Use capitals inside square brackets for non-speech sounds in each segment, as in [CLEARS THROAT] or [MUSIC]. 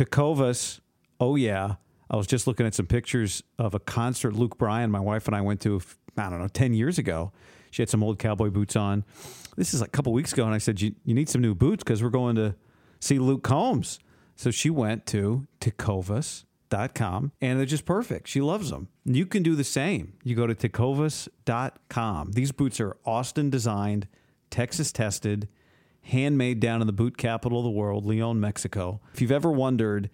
Tecovas, oh yeah. I was just looking at some pictures of a concert Luke Bryan, my wife and I went to, I don't know, 10 years ago. She had some old cowboy boots on. This is like a couple weeks ago, and I said, You, you need some new boots because we're going to see Luke Combs. So she went to tecovas.com and they're just perfect. She loves them. You can do the same. You go to tecovas.com. These boots are Austin designed, Texas tested, handmade down in the boot capital of the world, Leon, Mexico. If you've ever wondered,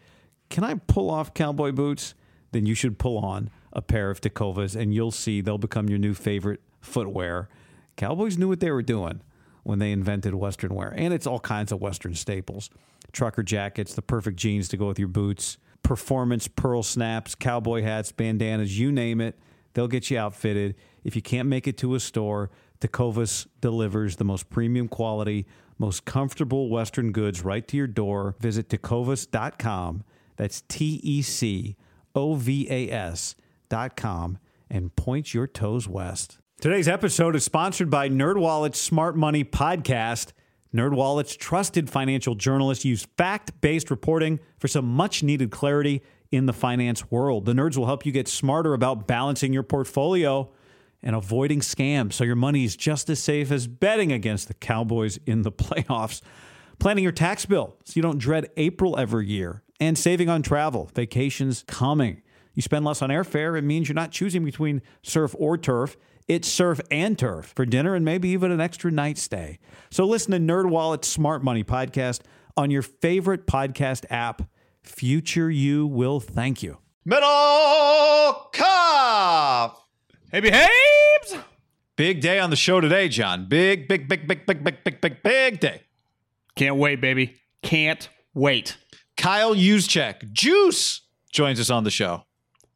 can I pull off cowboy boots? Then you should pull on a pair of Tecovas and you'll see they'll become your new favorite footwear. Cowboys knew what they were doing when they invented Western wear, and it's all kinds of Western staples trucker jackets, the perfect jeans to go with your boots, performance pearl snaps, cowboy hats, bandanas, you name it. They'll get you outfitted. If you can't make it to a store, Tecovas delivers the most premium quality, most comfortable Western goods right to your door. Visit tecovas.com. That's T E C O V A S.com and point your toes west. Today's episode is sponsored by NerdWallet's Smart Money Podcast. NerdWallet's trusted financial journalists use fact-based reporting for some much-needed clarity in the finance world. The nerds will help you get smarter about balancing your portfolio and avoiding scams so your money is just as safe as betting against the Cowboys in the [LAUGHS] playoffs. Planning your tax bill so you don't dread April every year and saving on travel, vacations coming. You spend less on airfare, it means you're not choosing between surf or turf. It's surf and turf for dinner and maybe even an extra night stay. So listen to NerdWallet's Smart Money podcast on your favorite podcast app. Future you will thank you. Middlekauff. Hey, behaves. Big day on the show today, John. Big, big, big, big, big, big, big, big, big day. Can't wait, baby. Can't wait. Kyle Juszczyk, Juice, joins us on the show.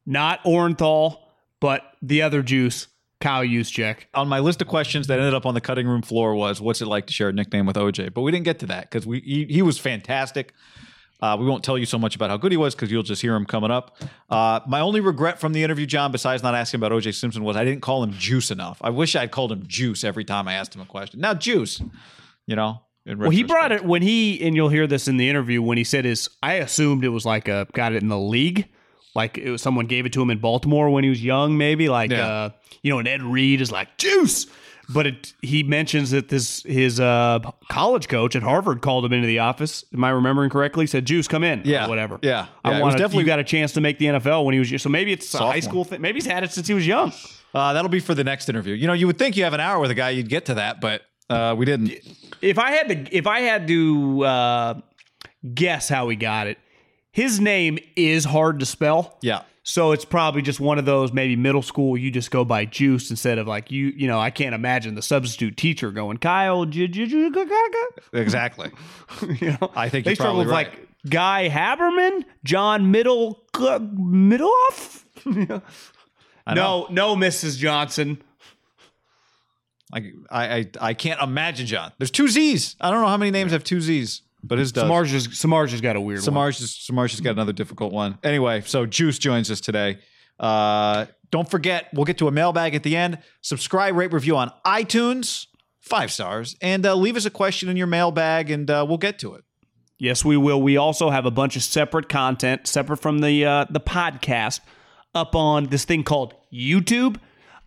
Not Orenthal, but the other juice, Kyle Juszczyk. On my list of questions that ended up on the cutting room floor was, "What's it like to share a nickname with OJ?" But we didn't get to that because we he, he was fantastic. Uh, we won't tell you so much about how good he was because you'll just hear him coming up. Uh, my only regret from the interview, John, besides not asking about OJ Simpson, was I didn't call him Juice enough. I wish I'd called him Juice every time I asked him a question. Now Juice, you know. Well, he brought it when he, and you'll hear this in the interview when he said his. I assumed it was like a got it in the league, like it was someone gave it to him in Baltimore when he was young, maybe like Yeah. uh, you know, and Ed Reed is like juice. But it, he mentions that this his uh, college coach at Harvard called him into the office. Am I remembering correctly? Said, "Juice, come in." or Yeah. whatever. Yeah. Yeah, I it was want definitely- got a chance to make the NFL when he was so maybe it's a high school thing. Maybe he's had it since he was young. Uh, that'll be for the next interview. You know, you would think you have an hour with a guy, you'd get to that, but uh, we didn't. if I had to if I had to uh, guess how we got it, his name is hard to spell. Yeah. So it's probably just one of those maybe middle school you just go by Juice instead of like you you know I can't imagine the substitute teacher going Kyle Exactly. [LAUGHS] you know I think they struggle probably with right. like Guy Haberman, John Middle Middlekauff. [LAUGHS] I know. no, no, Mrs. Johnson. I, I, I, I can't imagine, John. There's two Z's. I don't know how many names have two Z's, but his does. Samar's just Samar's just got a weird one. Samar's just, Samar's just got another difficult one. Anyway, so Juice joins us today. Uh, don't forget, we'll get to a mailbag at the end. Subscribe, rate, review on iTunes, five stars, and uh, leave us a question in your mailbag, and uh, we'll get to it. Yes, we will. We also have a bunch of separate content, separate from the uh, the podcast, up on this thing called YouTube.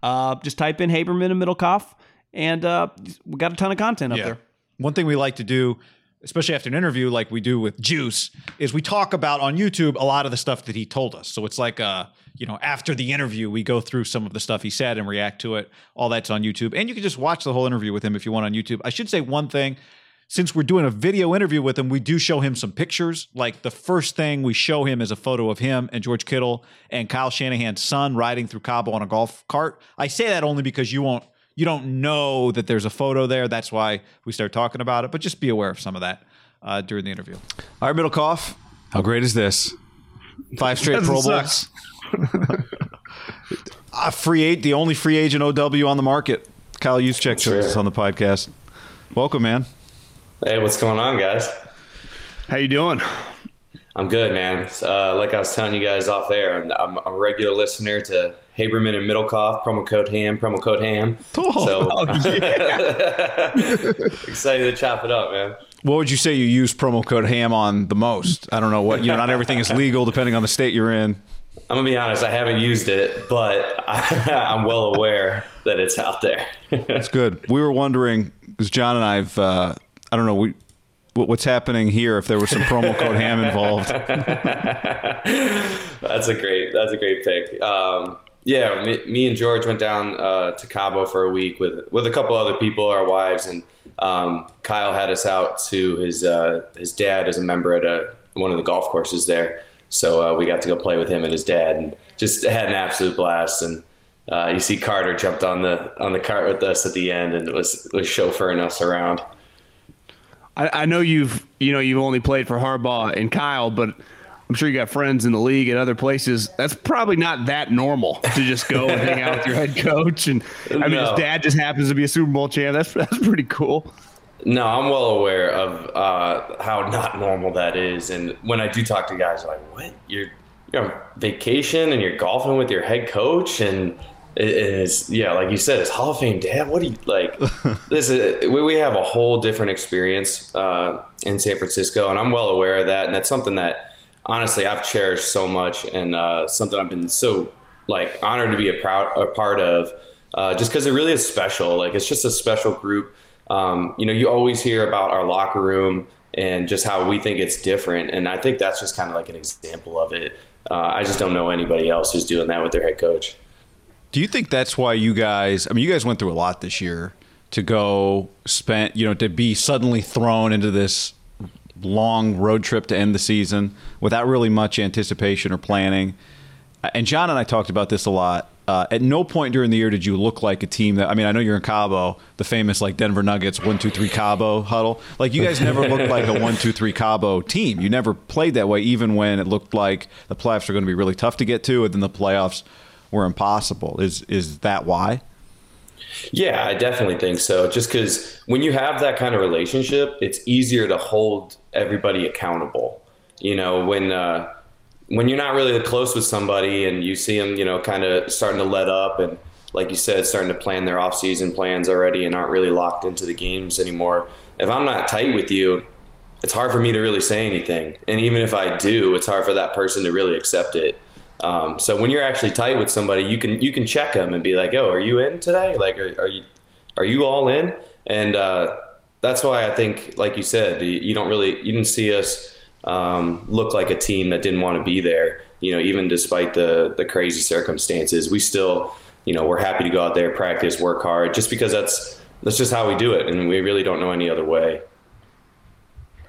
Uh, just type in Haberman and Middlekauff, and uh, we got a ton of content up there. One thing we like to do, especially after an interview like we do with Juice, is we talk about on YouTube a lot of the stuff that he told us. So it's like uh, you know, after the interview, we go through some of the stuff he said and react to it. All that's on YouTube. And you can just watch the whole interview with him if you want on YouTube. I should say one thing. Since we're doing a video interview with him, we do show him some pictures. Like the first thing we show him is a photo of him and George Kittle and Kyle Shanahan's son riding through Cabo on a golf cart. I say that only because you won't you don't know that there's a photo there. That's why we start talking about it. But just be aware of some of that uh, during the interview. All right, Middlekauff. How great is this? Five straight Pro Bowls. a free eight, the only free agent OW on the market. Kyle Juszczyk joins us on the podcast. Welcome, man. Hey, what's going on, guys? How you doing? I'm good, man. Uh, like I was telling you guys off air, I'm, I'm a regular listener to Haberman and Middlekauff, promo code HAM, promo code HAM. [LAUGHS] so [LAUGHS] [LAUGHS] excited to chop it up, man. What would you say you use promo code HAM on the most? I don't know what, you know, not everything is legal depending on the state you're in. I'm gonna be honest. I haven't used it, but I, am well aware that it's out there. That's good. We were wondering because John and I've, uh, I don't know, we, what's happening here if there was some promo code ham involved. that's a great. That's a great pick. Um, yeah, me, me, and George went down uh, to Cabo for a week with with a couple other people, our wives, and um, Kyle had us out to his uh, his dad as a member at a one of the golf courses there. So uh, we got to go play with him and his dad, and just had an absolute blast. And uh, you see Carter jumped on the on the cart with us at the end, and was was chauffeuring us around. I, I know you've you know you've only played for Harbaugh and Kyle, but I'm sure you got friends in the league and other places. That's probably not that normal to just go and hang out with your head [LAUGHS] coach. And I mean, no. his dad just happens to be a Super Bowl champ. That's that's pretty cool. No, I'm well aware of uh, how not normal that is. And when I do talk to guys, like, "What? You're you're on vacation and you're golfing with your head coach?" And it is yeah, like you said, it's Hall of Fame dad. What do you like? [LAUGHS] this is we, we have a whole different experience uh, in San Francisco, and I'm well aware of that. And that's something that honestly I've cherished so much, and uh, something I've been so like honored to be a proud a part of, uh, just because it really is special. Like it's just a special group. Um, you know, you always hear about our locker room and just how we think it's different, and I think that's just kind of like an example of it. Uh, I just don't know anybody else who's doing that with their head coach. Do you think that's why you guys? I mean, you guys went through a lot this year to go spent. you know, to be suddenly thrown into this long road trip to end the season without really much anticipation or planning. And John and I talked about this a lot. Uh, at no point during the year did you look like a team that I mean I know you're in Cabo, the famous like Denver Nuggets one two three Cabo huddle. Like you guys never looked like a one two three Cabo team. You never played that way, even when it looked like the playoffs were going to be really tough to get to, and then the playoffs were impossible. Is is that why? Yeah, I definitely think so. Just because when you have that kind of relationship, it's easier to hold everybody accountable. You know, when uh, when you're not really close with somebody and you see them, you know, kind of starting to let up and like you said, starting to plan their off-season plans already and aren't really locked into the games anymore. If I'm not tight with you, it's hard for me to really say anything. And even if I do, it's hard for that person to really accept it. Um, so when you're actually tight with somebody, you can you can check them and be like, "Oh, are you in today? Like, are, are you are you all in?" And uh, that's why I think, like you said, you don't really you didn't see us um, look like a team that didn't want to be there. You know, even despite the the crazy circumstances, we still, you know, we're happy to go out there, practice, work hard, just because that's that's just how we do it, and we really don't know any other way.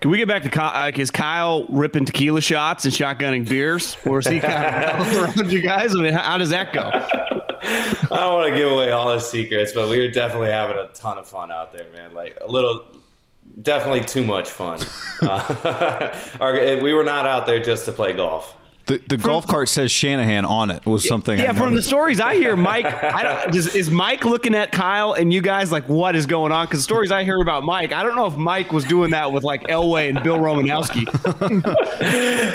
Can we get back to Kyle? is Kyle ripping tequila shots and shotgunning beers, or is he kind of [LAUGHS] around you guys? I mean, how does that go? [LAUGHS] I don't want to give away all the secrets, but we were definitely having a ton of fun out there, man. Like a little, definitely too much fun. [LAUGHS] Uh, our, we were not out there just to play golf. The, the from, golf cart says Shanahan on it was something. Yeah, from the stories I hear, Mike, I is, is, Mike looking at Kyle and you guys like what is going on? Because stories I hear about Mike, I don't know if Mike was doing that with like Elway and Bill Romanowski.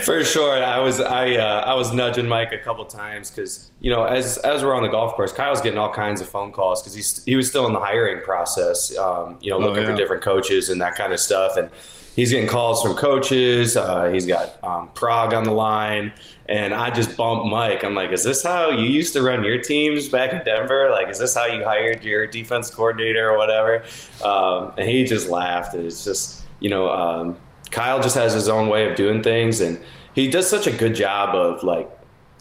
[LAUGHS] For sure, I was I uh, I was nudging Mike a couple times because you know as as we're on the golf course, Kyle's getting all kinds of phone calls because he's he was still in the hiring process, um, you know, oh, looking oh, yeah. for different coaches and that kind of stuff and he's getting calls from coaches. Uh, he's got um, Prague on the line. And I just bumped Mike. I'm like, is this how you used to run your teams back in Denver? Like, is this how you hired your defense coordinator or whatever? Um, and he just laughed. It's just, you know, um, Kyle just has his own way of doing things. And he does such a good job of like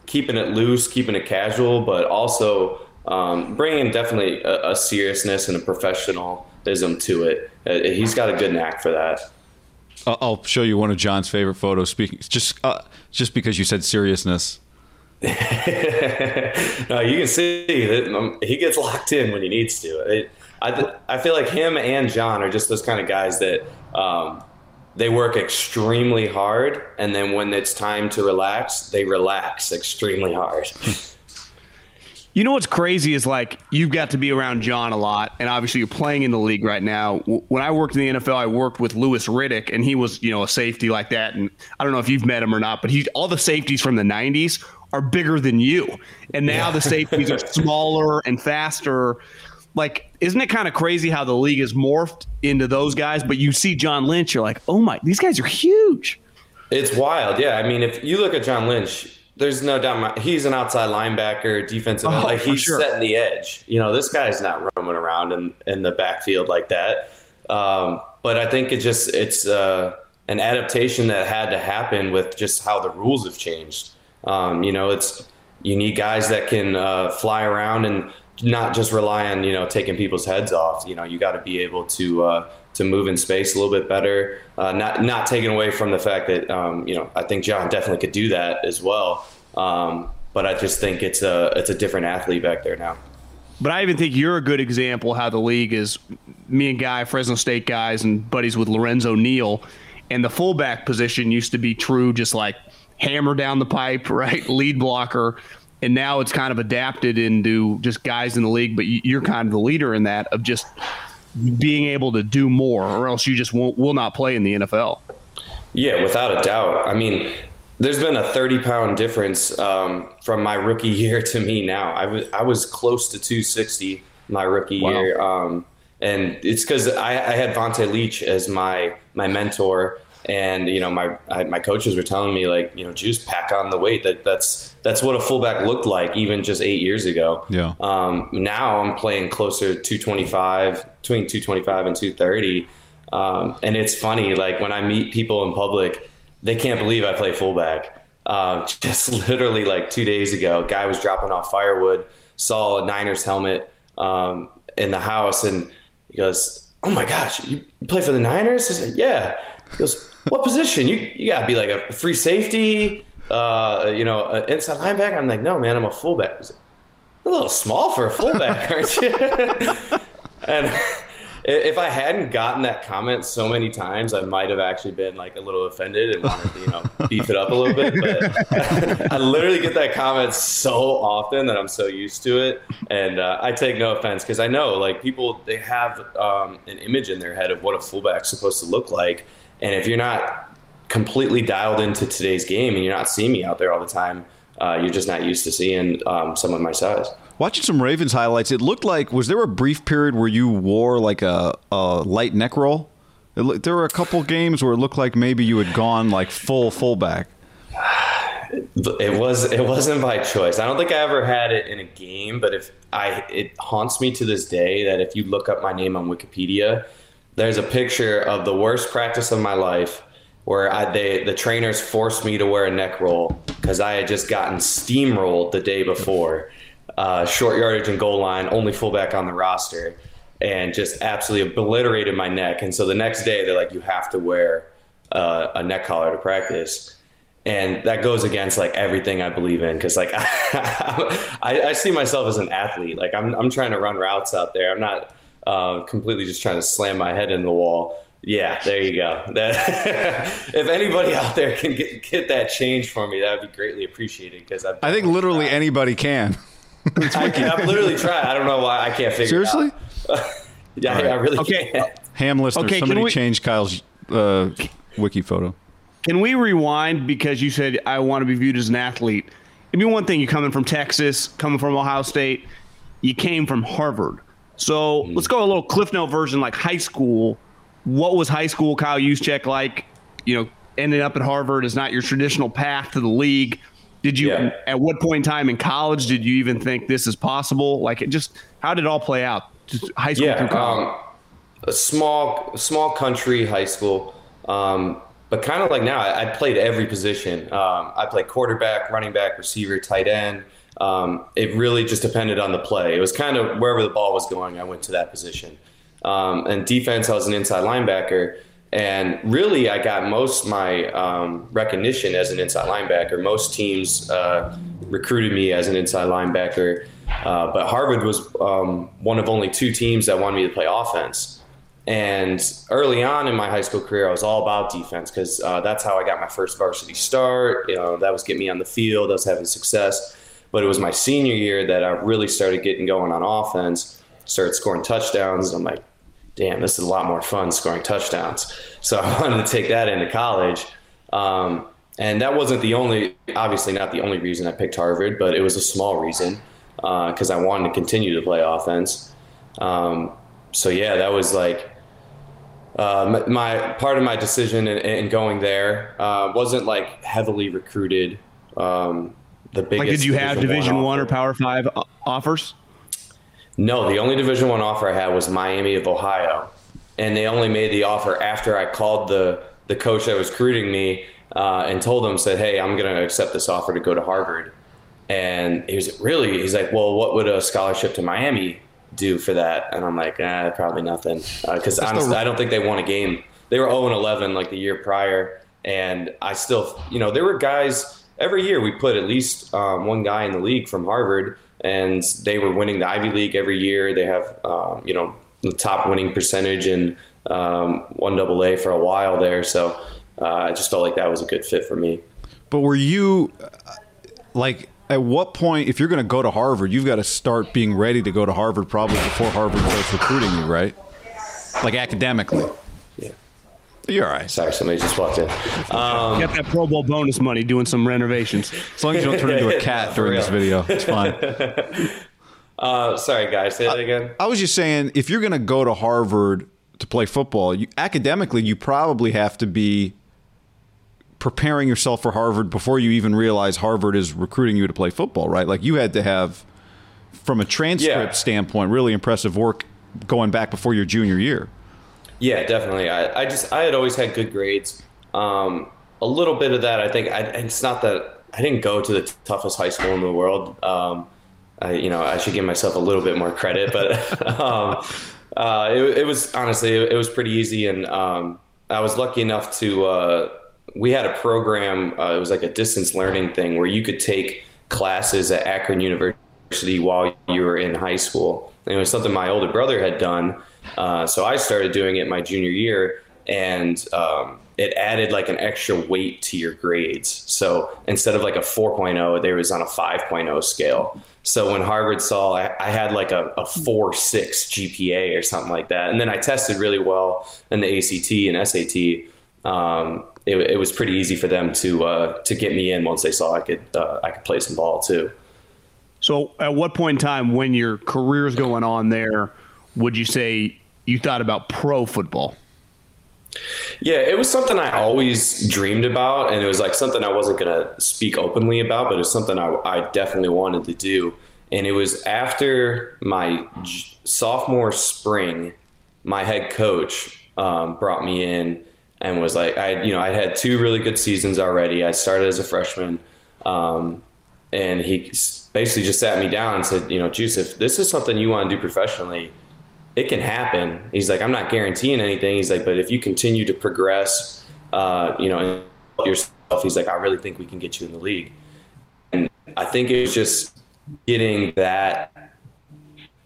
keeping it loose, keeping it casual, but also um, bringing definitely a, a seriousness and a professionalism to it. Uh, he's got a good knack for that. I'll show you one of John's favorite photos. Speaking just uh, just because you said seriousness. [LAUGHS] no, you can see that um, he gets locked in when he needs to. It, I I feel like him and John are just those kind of guys that um, they work extremely hard, and then when it's time to relax, they relax extremely hard. [LAUGHS] You know what's crazy is like you've got to be around John a lot, and obviously you're playing in the league right now. When I worked in the NFL, I worked with Louis Riddick, and he was you know a safety like that. And I don't know if you've met him or not, but he all the safeties from the '90s are bigger than you, and now yeah. the safeties are [LAUGHS] smaller and faster. like, isn't it kind of crazy how the league has morphed into those guys? But you see John Lynch, you're like, oh my, these guys are huge. It's wild. Yeah. I mean, if you look at John Lynch, there's no doubt he's an outside linebacker, defensive. Oh, like he's sure. setting the edge. You know, this guy's not roaming around in, in the backfield like that. Um, but I think it just it's uh, an adaptation that had to happen with just how the rules have changed. Um, you know, it's you need guys that can uh, fly around and not just rely on you know taking people's heads off. You know, you got to be able to uh, to move in space a little bit better. Uh, not not taking away from the fact that um, you know I think John definitely could do that as well. Um, but I just think it's a it's a different athlete back there now. But I even think you're a good example how the league is. Me and Guy, Fresno State guys, and buddies with Lorenzo Neal, and the fullback position used to be true, just like hammer down the pipe, [LAUGHS] right, lead blocker, and now it's kind of adapted into just guys in the league. But you're kind of the leader in that of just being able to do more, or else you just won't, will not play in the NFL. Yeah, without a doubt. I mean, there's been a 30 pound difference um, from my rookie [LAUGHS] year to me now. I was I was close to 260 my rookie year, um, and it's because I, I had Vonta Leach as my my mentor, and you know my I, my coaches were telling me like you know just pack on the weight. That that's that's what a fullback looked like even just eight years ago. Yeah. Um, now I'm playing closer to 225, between 225 and 230. Um, and it's funny, like when I meet people in public, they can't believe I play fullback. Um, [LAUGHS] just literally like two days ago, a guy was dropping off firewood, saw a Niners helmet um, in the house, and he goes, "Oh my gosh, you you play for the Niners?" I said, "Yeah." He goes, "What position? You you gotta be like a free safety, uh, you know, an inside linebacker." I'm like, "No, man, I'm a fullback." Like, a little small for a fullback, [LAUGHS] aren't you? [LAUGHS] and if I hadn't gotten that comment so many times, I might have actually been like a little offended and wanted to, you know, [LAUGHS] beef it up a little bit. But I literally get that comment so often that I'm so used to it, and uh, I take no offense because I know like people they have um, an image in their head of what a fullback's supposed to look like, and if you're not completely dialed into today's game and you're not seeing me out there all the time, uh, you're just not used to seeing um, someone my size. Watching some Ravens highlights, it looked like was there a brief period where you wore like a, a light neck roll? It, there were a couple games where it looked like maybe you had gone like full fullback. It was it wasn't by choice. I don't think I ever had it in a game, but if I it haunts me to this day that if you look up my name on Wikipedia, there's a picture of the worst practice of my life where I, they the trainers forced me to wear a neck roll because I had just gotten steamrolled the day before, uh, short yardage and goal line, only fullback on the roster, and just absolutely obliterated my neck. And so the next day they're like, you have to wear uh, a neck collar to practice and that goes against like everything I believe in because like [LAUGHS] I, I see myself as an athlete. Like I'm I'm trying to run routes out there. I'm not uh, completely just trying to slam my head in the wall. Yeah, there you go. [LAUGHS] That if anybody out there can get get that change for me, that would be greatly appreciated because I I think literally anybody can. [LAUGHS] I can, I've literally tried. I don't know why I can't figure Seriously? it out. Seriously? [LAUGHS] Yeah, I really Okay. can't. Ham listener, Okay, can somebody we- changed Kyle's uh, wiki photo. Can we rewind because you said I want to be viewed as an athlete? It'd be one thing you're coming from Texas, coming from Ohio State. You came from Harvard. So let's go a little Cliff Note version, like high school. What was high school Kyle Juszczyk like? You know, ending up at Harvard is not your traditional path to the league. Did you, Yeah. at what point in time in college, did you even think this is possible? Like, it just how did it all play out? Just high school through college. um, a small small country high school, um, but kind of like now, I, I played every position. Um, I played quarterback, running back, receiver, tight end. Um, it really just depended on the play. It was kind of wherever the ball was going, I went to that position. Um, and defense, I was an inside linebacker. And really, I got most my um, recognition as an inside linebacker. Most teams uh, recruited me as an inside linebacker, uh, but Harvard was um, one of only two teams that wanted me to play offense. And early on in my high school career, I was all about defense because uh, that's how I got my first varsity start. You know, that was getting me on the field. I was having success. But it was my senior year that I really started getting going on offense, started scoring touchdowns. I'm like, damn, this is a lot more fun scoring touchdowns. So [LAUGHS] I wanted to take that into college. Um, and that wasn't the only, obviously not the only reason I picked Harvard, but it was a small reason because I wanted to continue to play offense. Um, so yeah, that was like uh, my, my part of my decision in, in going there uh, wasn't like heavily recruited. Um, the biggest. Like, did you have Division One or Power Five offers? No, the only Division One offer I had was Miami of Ohio, and they only made the offer after I called the the coach that was recruiting me uh, and told him said, "Hey, I'm going to accept this offer to go to Harvard." And he was really he's like, "Well, what would a scholarship to Miami do for that?" And I'm like, "Ah, probably nothing," because honestly, I don't think they won a game. They were 0 and 11 like the year prior, and I still, you know, there were guys every year we put at least um, one guy in the league from Harvard, and they were winning the Ivy League every year. They have, um, you know, the top winning percentage in um, one double A for a while there. So uh, I just felt like that was a good fit for me. But were you uh, like at what point if you're going to go to Harvard, you've got to start being ready to go to Harvard probably before Harvard starts recruiting you, right? Like academically. Yeah. You're all right. Sorry, somebody just walked in. Um, Got that Pro Bowl bonus money doing some renovations. As long as you don't turn into a cat [LAUGHS] during this video, it's fine. [LAUGHS] uh, sorry, guys. Say that again. I was just saying, if you're going to go to Harvard to play football, you, academically, you probably have to be preparing yourself for Harvard before you even realize Harvard is recruiting you to play football, right? Like you had to have, from a transcript Yeah. standpoint, really impressive work going back before your junior year. Yeah, definitely. I, I just I had always had good grades. Um, a little bit of that, I think. I, it's not that I didn't go to the toughest high school in the world. Um, I, you know, I should give myself a little bit more credit, but [LAUGHS] um, uh, it, it was honestly it, was pretty easy, and um, I was lucky enough to. Uh, we had a program. Uh, it was like a distance learning thing where you could take classes at Akron University while you were in high school. And it was something my older brother had done. Uh, so I started doing it my junior year, and um, it added like an extra weight to your grades. So instead of like a 4.0, there was on a 5.0 scale. So when Harvard saw I, I had like a, a 4 6 GPA or something like that, and then I tested really well in the ACT and SAT. Um, it, it was pretty easy for them to uh, to get me in once they saw I could uh, I could play some ball too. So, at what point in time, when your career's going on there, would you say you thought about pro football? Yeah, it was something I always dreamed about, and it was like something I wasn't going to speak openly about, but it's something I, I definitely wanted to do. And it was after my sophomore spring, my head coach um, brought me in and was like, I, you know, I had two really good seasons already. I started as a freshman, um, and he basically just sat me down and said, you know, Juice, if this is something you want to do professionally, it can happen. He's like, I'm not guaranteeing anything. He's like, but if you continue to progress, uh, you know, yourself, he's like, I really think we can get you in the league. And I think it was just getting that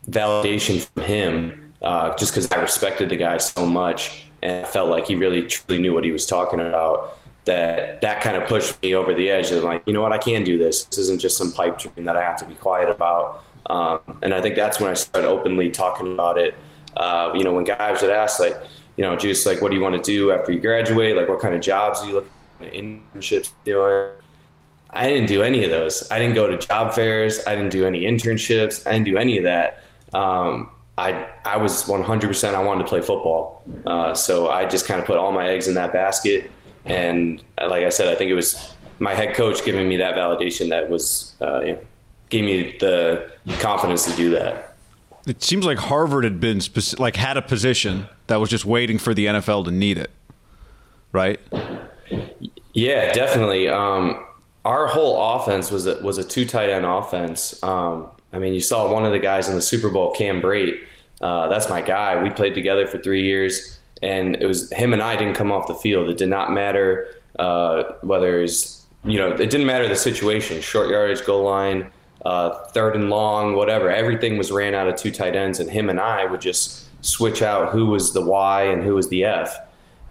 validation from him, uh, just because I respected the guy so much and I felt like he really truly knew what he was talking about. That that kind of pushed me over the edge. And like, you know what, I can do this. This isn't just some pipe dream that I have to be quiet about. Um, and I think that's when I started openly talking about it. Uh, you know, when guys would ask, like, you know, just like, what do you want to do after you graduate? Like, what kind of jobs do you look at? Internships doing? I didn't do any of those. I didn't go to job fairs. I didn't do any internships. I didn't do any of that. Um, I I was 100%. I wanted to play football. Uh, so I just kind of put all my eggs in that basket. And uh, like I said, I think it was my head coach giving me that validation that was uh, you know, gave me the confidence to do that. It seems like Harvard had been speci- like had a position that was just waiting for the NFL to need it, right? Yeah, definitely. Um, our whole offense was a, was a two tight end offense. Um, I mean, you saw one of the guys in the Super Bowl, Cam Brate. Uh, that's my guy. We played together for three years, and it was him and I didn't come off the field. It did not matter uh, whether it's you know it didn't matter the situation, short yardage, goal line, uh, third and long, whatever. Everything was ran out of two tight ends, and him and I would just switch out who was the Y and who was the F,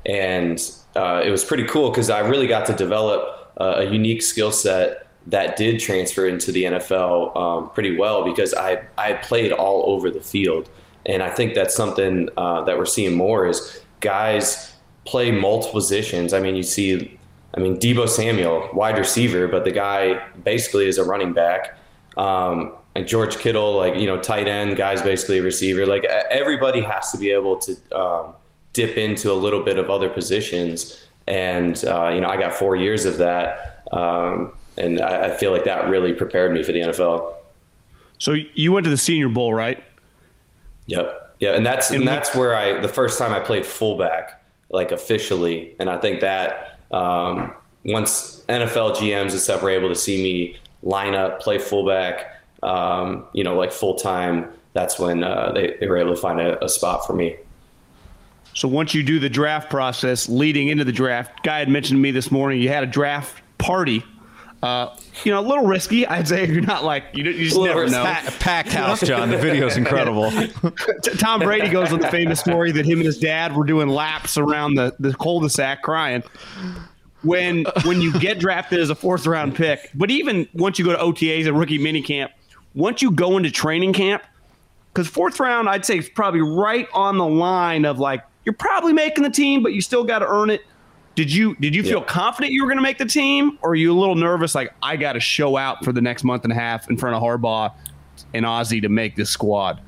and uh, it was pretty cool because I really got to develop uh, a unique skill set that did transfer into the NFL um, pretty well because I I played all over the field, and I think that's something uh, that we're seeing more is guys play multiple positions. I mean, you see, I mean Deebo Samuel, wide receiver, but the guy basically is a running back. Um, and George Kittle, like you know, tight end guys, basically a receiver. Like everybody has to be able to um, dip into a little bit of other positions, and uh, you know, I got four years of that, um, and I, I feel like that really prepared me for the NFL. So you went to the Senior Bowl, right? Yep. Yeah, and that's and that's where I the first time I played fullback like officially, and I think that um, once NFL GMs and stuff were able to see me line up, play fullback, um, you know, like full time, that's when uh, they, they were able to find a, a spot for me. So once you do the draft process leading into the draft, guy had mentioned to me this morning you had a draft party. Uh, you know, a little risky. I'd say you're not like you, you just never know. packed house, John. The video's incredible. [LAUGHS] Tom Brady goes on the famous story that him and his dad were doing laps around the, the cul-de-sac crying when when you get drafted as a fourth round pick, but even once you go to OTAs and rookie minicamp, once you go into training camp, because fourth round, I'd say is probably right on the line of like you're probably making the team, but you still got to earn it. Did you did you feel confident you were going to make the team, or are you a little nervous? Like I got to show out for the next month and a half in front of Harbaugh and Ozzie to make this squad.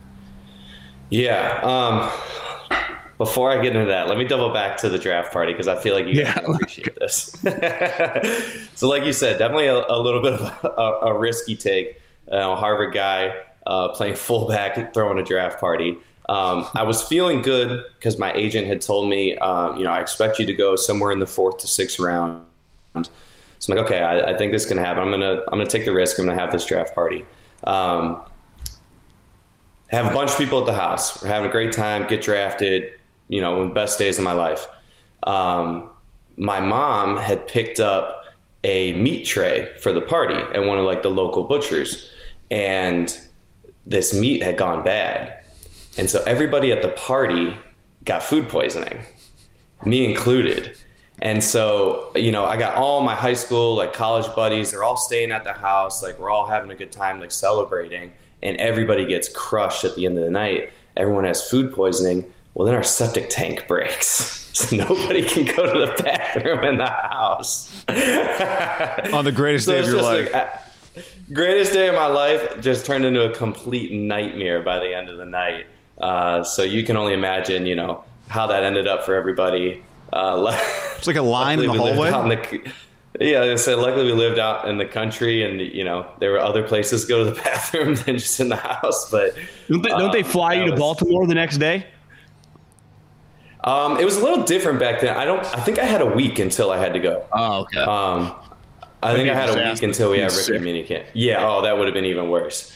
Yeah, um, before I get into that, let me double back to the draft party because I feel like you yeah. appreciate this. [LAUGHS] so, like you said, definitely a, a little bit of a, a risky take. Uh, Harvard guy uh, playing fullback, throwing a draft party. Um, I was feeling good because my agent had told me, um, you know, I expect you to go somewhere in the fourth to sixth round. So I'm like, okay, I, I think this can happen. I'm gonna I'm gonna take the risk. I'm gonna have this draft party. Um, have a bunch of people at the house. We're having a great time. Get drafted you know, best days of my life. Um, my mom had picked up a meat tray for the party at one of like the local butchers, and this meat had gone bad, and so everybody at the party got food poisoning, me included. And so, you know, I got all my high school, like college buddies, they're all staying at the house, like we're all having a good time, like celebrating, and everybody gets crushed at the end of the night. Everyone has food poisoning well, then our septic tank breaks. [LAUGHS] So nobody can go to the bathroom in the house. On the greatest so day of your life. Like, uh, greatest day of my life just turned into a complete nightmare by the end of the night. Uh, so you can only imagine, you know, how that ended up for everybody. Uh, [LAUGHS] it's like a line in the hallway. The, yeah, I said, luckily we lived out in the country, and you know there were other places to go to the [LAUGHS] bathroom than just in the house. But don't they, don't they um, fly you to was, Baltimore the next day? Um, it was a little different back then. I don't. I think I had a week until I had to go. Oh, okay. Um, I think I had a week until we had rookie minicamp. Yeah. Oh, that would have been even worse.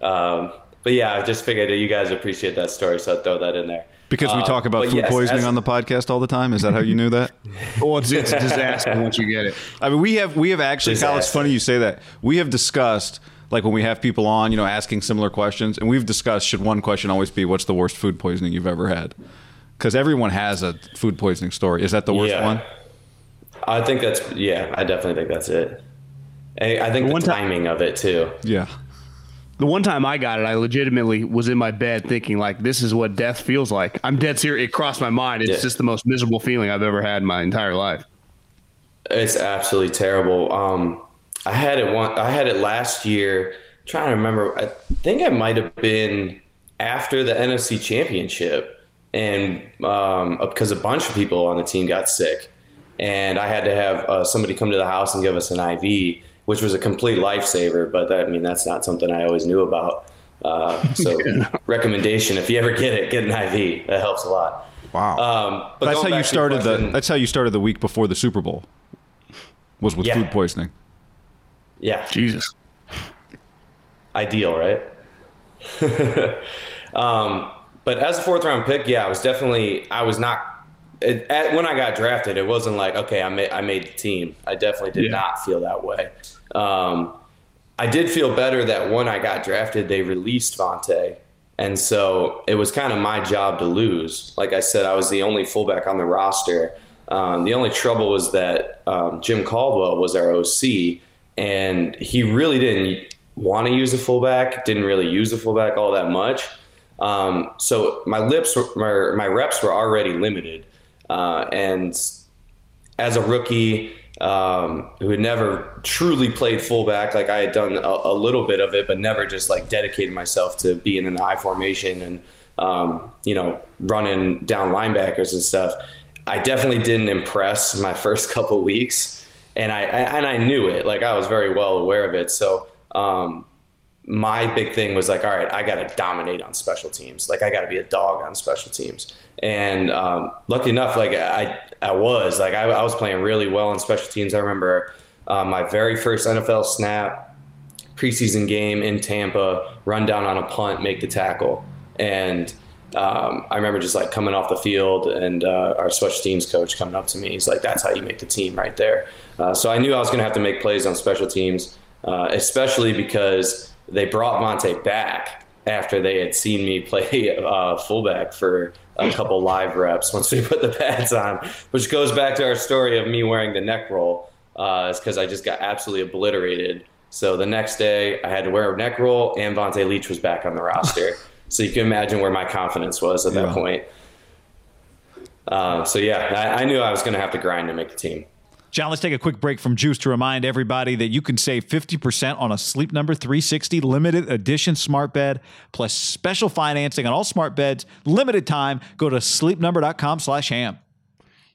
Um, but yeah, I just figured that you guys appreciate that story, so I'd throw that in there. Because we talk about food yes, poisoning as, on the podcast all the time. Is that how you knew that? [LAUGHS] well, it's, it's a disaster once you get it. I mean, we have we have actually. Disaster. Kyle, it's funny you say that. We have discussed like when we have people on, you know, asking similar questions, and we've discussed should one question always be, "What's the worst food poisoning you've ever had?" Because everyone has a food poisoning story. Is that the worst yeah. one? I think that's yeah. I definitely think that's it. I, think the, the timing time, of it too. Yeah. The one time I got it, I legitimately was in my bed thinking like, "This is what death feels like." I'm dead serious. It crossed my mind. It's yeah. just the most miserable feeling I've ever had in my entire life. It's absolutely terrible. Um, I had it one. I had it last year. I'm trying to remember. I think I might have been after the NFC Championship and um, because a bunch of people on the team got sick, and I had to have uh, somebody come to the house and give us an IV, which was a complete lifesaver. But that, I mean, that's not something I always knew about. Uh, so, [LAUGHS] recommendation: if you ever get it, get an IV. That helps a lot. Wow. Um, but that's how you started question, the. That's how you started the week before the Super Bowl. Was with yeah. food poisoning. Yeah. Jesus. Ideal, right? [LAUGHS] um, but as a fourth round pick, yeah, I was definitely I was not it, at, when I got drafted. It wasn't like okay, I made I made the team. I definitely did yeah. not feel that way. Um, I did feel better that when I got drafted, they released Vonta. And so it was kind of my job to lose. Like I said, I was the only fullback on the roster. Um, the only trouble was that um, Jim Caldwell was our OC, and he really didn't want to use a fullback, didn't really use a fullback all that much. Um, so my lips, were, my, my reps were already limited, uh, and as a rookie, um, who had never truly played fullback. Like I had done a, a, little bit of it, but never just like dedicated myself to being in the I formation and um, you know running down linebackers and stuff. I definitely didn't impress my [LAUGHS] first couple weeks, and I, I, and I knew it. Like I was very well aware of it. So um, my big thing was like, all right, I got to dominate on special teams. Like I got to be a dog on special teams. And um, lucky enough, like I, I was like I, I, was playing really well on special teams. I remember uh, my very first NFL snap, preseason game in Tampa, run down on a punt, make the tackle, and um, I remember just like coming off the field and uh, our special teams coach coming up to me. He's like, "That's how you make the team, right there." Uh, so I knew I was going to have to make plays on special teams, uh, especially because they brought Vonta back after they had seen me play [LAUGHS] uh, fullback for a couple live reps once we put the pads on, which goes back to our story of me wearing the neck roll. Uh, it's because I just got absolutely obliterated. So the next day, I had to wear a neck roll, and Vonta Leach was back on the roster. [LAUGHS] so you can imagine where my confidence was at that point. Uh, so yeah, I, I knew I was going to have to grind to make the team. John, let's take a quick break from Juice to remind everybody that you can save 50% on a Sleep Number 360 limited edition smart bed plus special financing on all smart beds. Limited time. Go to sleepnumber.com slash ham.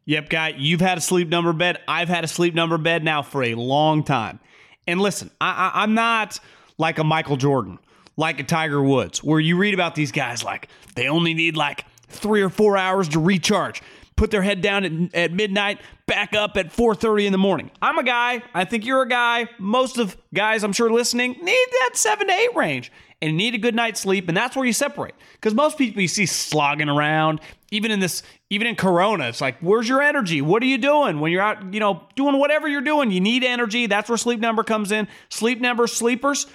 Yep, guy, you've had a sleep number bed. I've had a sleep number bed now for a long time. And listen, I, I, I'm not like a Michael Jordan, like a Tiger Woods, where you read about these guys like they only need like three or four hours to recharge put their head down at, at midnight, back up at 4:30 in the morning. I'm a guy. I think you're a guy. Most of guys, I'm sure listening, need that seven to eight range and need a good night's sleep, and that's where you separate. Because most people you see slogging around, even in this, even in Corona, it's like, where's your energy? What are you doing when you're out? You know, doing whatever you're doing, you need energy. That's where Sleep Number comes in. Sleep Number sleepers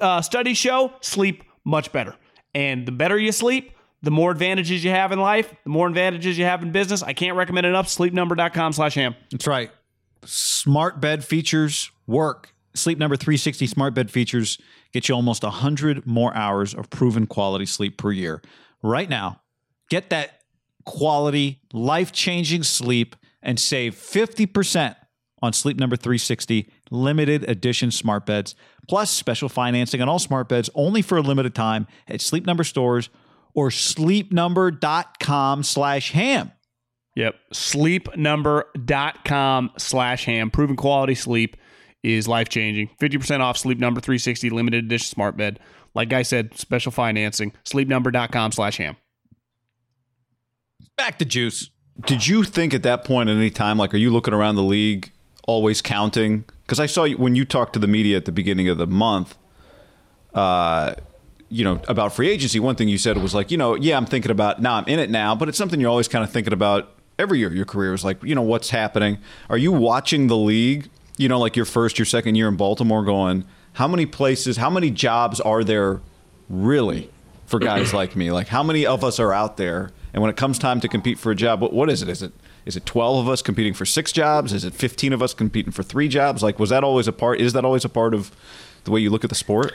uh, studies show sleep much better, and the better you sleep the more advantages you have in life, the more advantages you have in business. I can't recommend enough. Sleepnumber.com slash ham. That's right. Smart bed features work. Sleep Number 360 smart bed features get you almost 100 more hours of proven quality sleep per year. Right now, get that quality, life changing sleep and save 50% on Sleep Number 360 limited edition smart beds, plus special financing on all smart beds only for a limited time at Sleep Number stores or sleepnumber.com slash ham. Yep. Sleepnumber.com slash ham. Proven quality sleep is life changing. 50% off Sleep Number 360 limited edition smart bed. Like I said, special financing. Sleepnumber.com slash ham. Back to juice. Did you think at that point at any time, like, are you looking around the league, always counting? Because I saw you, when you talked to the media at the beginning of the month, uh, you know, about free agency, one thing you said was like, you know, yeah, I'm thinking about now I'm in it now, but it's something you're always kind of thinking about every year. Your career is like, you know, what's happening? Are you watching the league? You know, like your first, your second year in Baltimore, going, how many places, how many jobs are there really for guys like me? Like, how many of us are out there? And when it comes time to compete for a job, what, what is it? Is it is it 12 of us competing for six jobs? Is it 15 of us competing for three jobs? Like, was that always a part? Is that always a part of the way you look at the sport?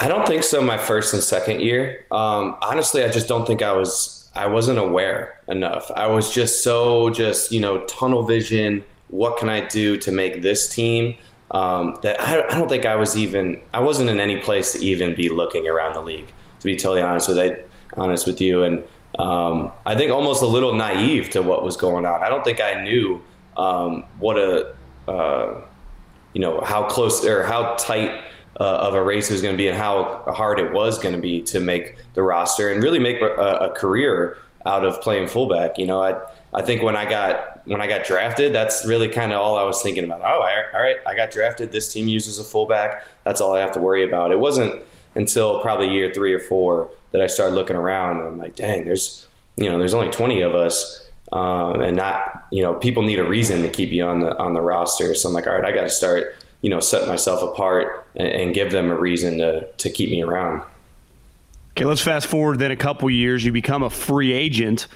I don't think so. My first and second year, um, honestly, I just don't think I was. I wasn't aware enough. I was just so just you know tunnel vision. What can I do to make this team? Um, that I, I, don't think I was even. I wasn't in any place to even be looking around the league. To be totally honest with you, honest with you, and um, I think almost a little naive to what was going on. I don't think I knew um, what a uh, you know how close or how tight uh, of a race was going to be and how hard it was going to be to make the roster and really make a, a, career out of playing fullback. You know, I I think when I got when I got drafted, that's really kind of all I was thinking about. Oh, all right, I got drafted. This team uses a fullback. That's all I have to worry about. It wasn't until probably year three or four that I started looking around and I'm like, dang, there's you know, there's only 20 of us. Um, and not, you know, people need a reason to keep you on the on the roster. So I'm like, all right, I got to start you know, set myself apart and, and give them a reason to, to keep me around. Okay, let's fast forward then a couple years. You become a free agent,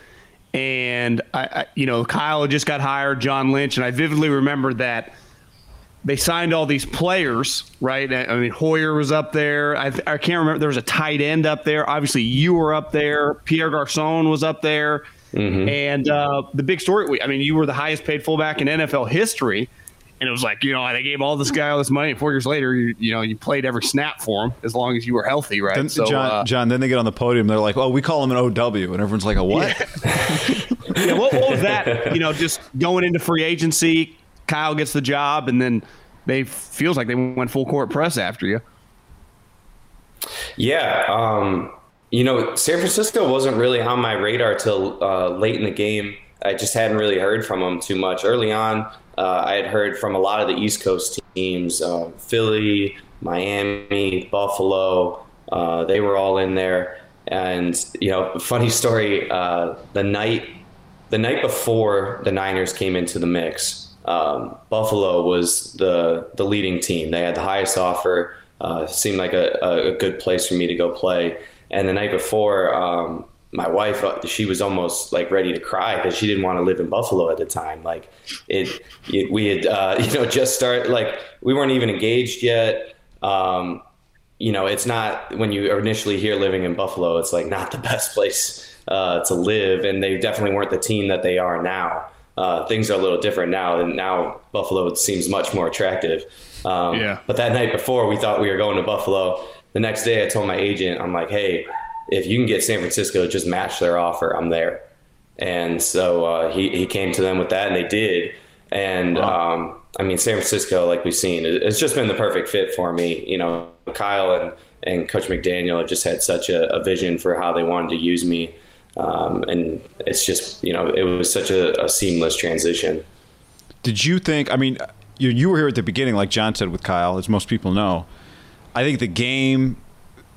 and I, I, you know, Kyle just got hired, John Lynch, and I vividly remember that they signed all these players, right? I mean, Hoyer was up there. I, I can't remember. There was a tight end up there. Obviously, you were up there. Pierre Garcon was up there. And uh, the big story, I mean, you were the highest paid fullback in NFL history. And it was like, you know, they gave all this guy all this money. Four years later, you, you know, you played every snap for him as long as you were healthy, right? Then, so, John, uh, John, then they get on the podium. They're like, "Oh, we call him an OW," and everyone's like, "A what?" [LAUGHS] yeah, what, what was that? You know, just going into free agency, Kyle gets the job, and then they feels like they went full court press after you. Yeah, um, you know, San Francisco wasn't really on my radar till uh, late in the game. I just hadn't really heard from them too much. Early on, uh, I had heard from a lot of the East Coast teams, uh, Philly, Miami, Buffalo. Uh, they were all in there. And you know, [LAUGHS] funny story. Uh, the night, the night before the Niners came into the mix, um, Buffalo was the the leading team. They had the highest offer. Uh, seemed like a, a good place for me to go play. And the night before, um, my wife, uh, she was almost like ready to cry because she didn't want to live in Buffalo at the time. Like it, it we had, uh, [LAUGHS] you know, just started, like we weren't even engaged yet. Um, you know, it's not when you are initially here living in Buffalo, it's like not the [LAUGHS] best place uh, to live. And they definitely weren't the team that they are now. Uh, things are a little different now, and now Buffalo seems much more attractive. Um, Yeah. But that night before, we thought we were going to Buffalo. The next day, I told my agent, I'm like, hey, if you can get San Francisco to just match their offer, I'm there. And so uh, he, he came to them with that, and they did. And um, I mean, San Francisco, like we've seen, it- it's just been the perfect fit for me. You know, Kyle and, and Coach McDaniel have just had such a, a vision for how they wanted to use me. Um, and it's just, you know, it was such a, a seamless transition. Did you think? I mean, you you were here at the beginning, like John said with Kyle, as most people know. I think the game,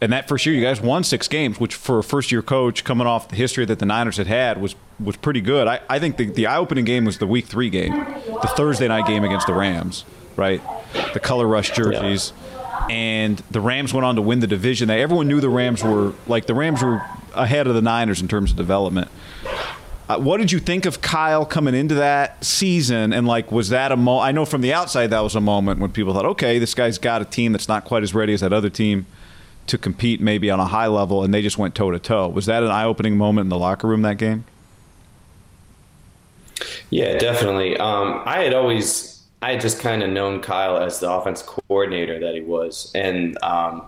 and that first year, you guys won six games, which for a first year coach coming off the history that the Niners had had was was pretty good. I, I think the, the eye opening game was the week three game, the Thursday night game against the Rams, right? The color rush jerseys. And the Rams went on to win the division. They, everyone knew the Rams were like the Rams were ahead of the Niners in terms of development. Uh, what did you think of Kyle coming into that season? And like, was that a mo? I know from the outside that was a moment when people thought, okay, this guy's got a team that's not quite as ready as that other team to compete maybe on a high level, and they just went toe to toe. Was that an eye-opening moment in the locker room that game? Yeah, definitely. Um, I had always, I had just kind of known Kyle as the offense coordinator that he was, and um,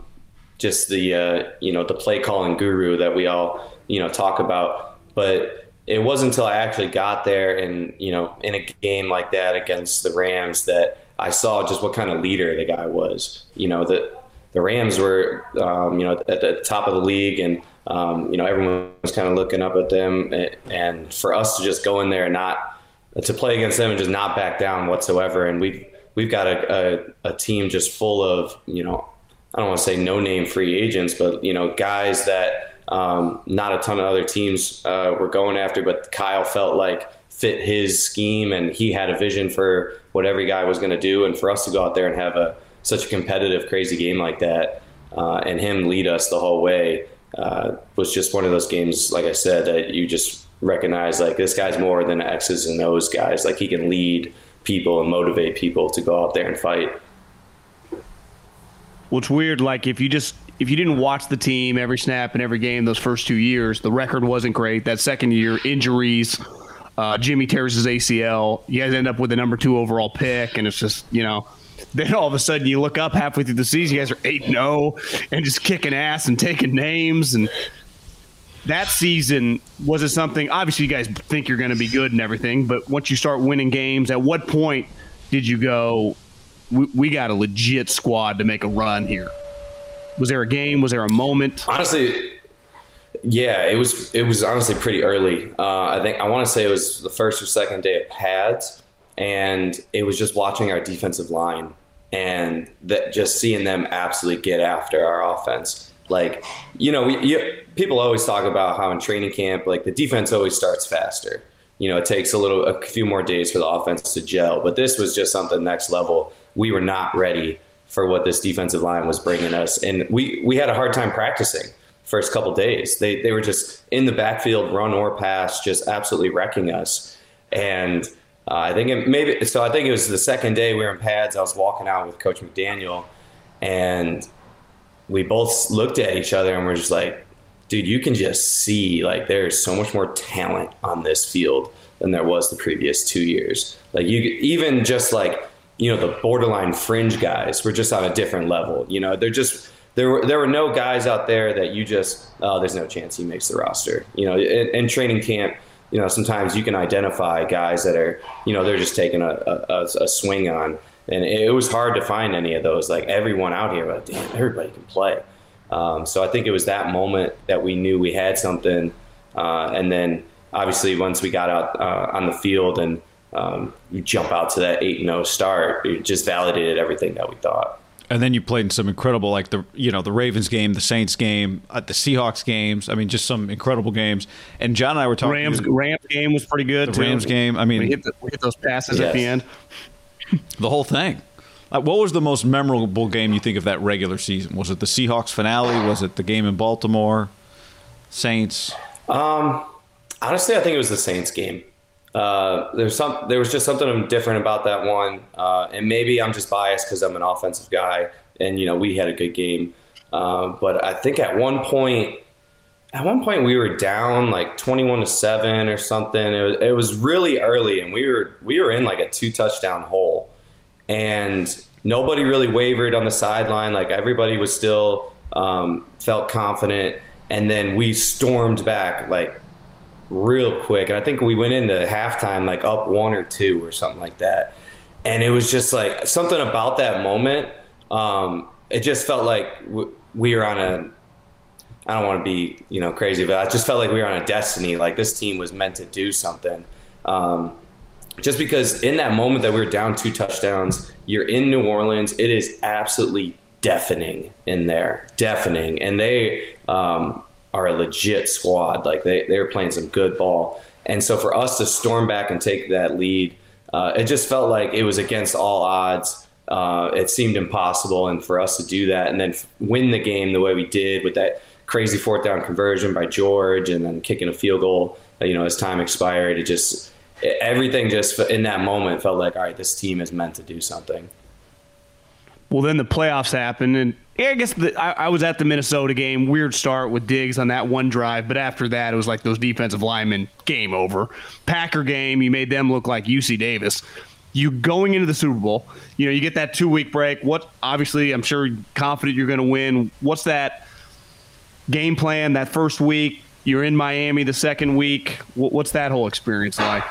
just the, uh, you know, the play calling guru that we all, you know, talk about. But it wasn't until I actually got there and, you know, in a game like that against the Rams that I saw just what kind of leader the guy was. You know, the, the Rams were, um, you know, at the top of the league and, um, you know, everyone was kind of looking up at them. And for us to just go in there and not, to play against them and just not back down whatsoever. And we've we've got a, a, a team just full of you know I don't want to say no name free agents, but you know guys that um, not a ton of other teams uh, were going after, but Kyle felt like fit his scheme and he had a vision for what every guy was going to do. And for us to go out there and have a such a competitive, crazy game like that, uh, and him lead us the whole way uh, was just one of those games, like I said, that you just recognize like this guy's more than X's and O's guys. Like he can lead people and motivate people to go out there and fight. Well, it's weird. Like if you just if you didn't watch the team every snap and every game those first two years, the record wasn't great. That second year, injuries. Uh, Jimmy tears his ACL. You guys end up with the number two overall pick, and it's just you know. Then all of a sudden, you look up halfway through the season, you guys are eight zero and just kicking ass and taking names. And that season was it something? Obviously, you guys think you're going to be good and everything, but once you start winning games, at what point did you go? We, we got a legit squad to make a run here. Was there a game? Was there a moment? Honestly, yeah, it was. It was honestly pretty early. Uh, I think I want to say it was the first or second day of pads, and it was just watching our defensive line and that just seeing them absolutely get after our offense. Like, you know, we, you, people always talk about how in training camp, like the defense always starts faster. You know, it takes a little, a few more days for the offense to gel. But this was just something next level. We were not ready for what this defensive line was bringing us, and we we had a hard time practicing first couple days. They they were just in the backfield, run or pass, just absolutely wrecking us. And uh, I think it maybe so. I think it was the second day we were in pads. I was walking out with Coach McDaniel, and we both looked at each other and we're just like, dude, you can just see like there's so much more talent on this field than there was the previous two years. Like you even just like you know the borderline fringe guys were just on a different level. You know, they're just there were there were no guys out there that you just oh there's no chance he makes the roster. You know, in, in training camp. You know, sometimes you can identify guys that are, you know, they're just taking a, a, a swing on, and it was hard to find any of those. Like everyone out here, but damn, everybody can play. Um, so I think it was that moment that we knew we had something, uh, and then obviously once we got out uh, on the field and um, you jump out to that eight and zero start, it just validated everything that we thought. And then you played in some incredible, like the you know the Ravens game, the Saints game, uh, the Seahawks games. I mean, just some incredible games. And John and I were talking. Rams Rams game was pretty good. The too. Rams game. I mean, we hit, the, we hit those passes Yes. at the end. the whole thing. Uh, what was the most memorable game you think of that regular season? Was it the Seahawks finale? Was it the game in Baltimore? Saints. Um, honestly, I think it was the Saints game. Uh, there's some, there was just something different about that one, uh, and maybe I'm just biased because I'm an offensive guy, and you know we had a good game. Uh, but I think at one point, at one point we were down like 21 to seven or something. It was, it was really early, and we were we were in like a two touchdown hole, and nobody really wavered on the sideline. Like everybody was still um, felt confident, and then we stormed back like real quick. And I think we went into halftime like up one or two or something like that. And it was just like something about that moment. Um, it just felt like we were on a. I don't want to be you know crazy, but I just felt like we were on a destiny. Like this team was meant to do something. Um, just because in that moment that we were down two touchdowns, you're in New Orleans. It is absolutely deafening in there, deafening, and they um, are a legit squad. Like they they were playing some good ball, and so for us to storm back and take that lead, uh, it just felt like it was against all odds. Uh, it seemed impossible, and for us to do that and then win the game the way we did with that crazy fourth down conversion by George, and then kicking a field goal, you know, as time expired, it just everything just in that moment felt like all right, this team is meant to do something. Well, then the playoffs happened, and yeah, I guess the, I, I was at the Minnesota game. Weird start with Diggs on that one drive, but after that, it was like those defensive linemen. Game over. Packer game, you made them look like UC Davis. You going into the Super Bowl, you know, you get that two week break. What obviously, I'm sure confident you're going to win. What's that game plan? That first week, you're in Miami. The second week, what's that whole experience like?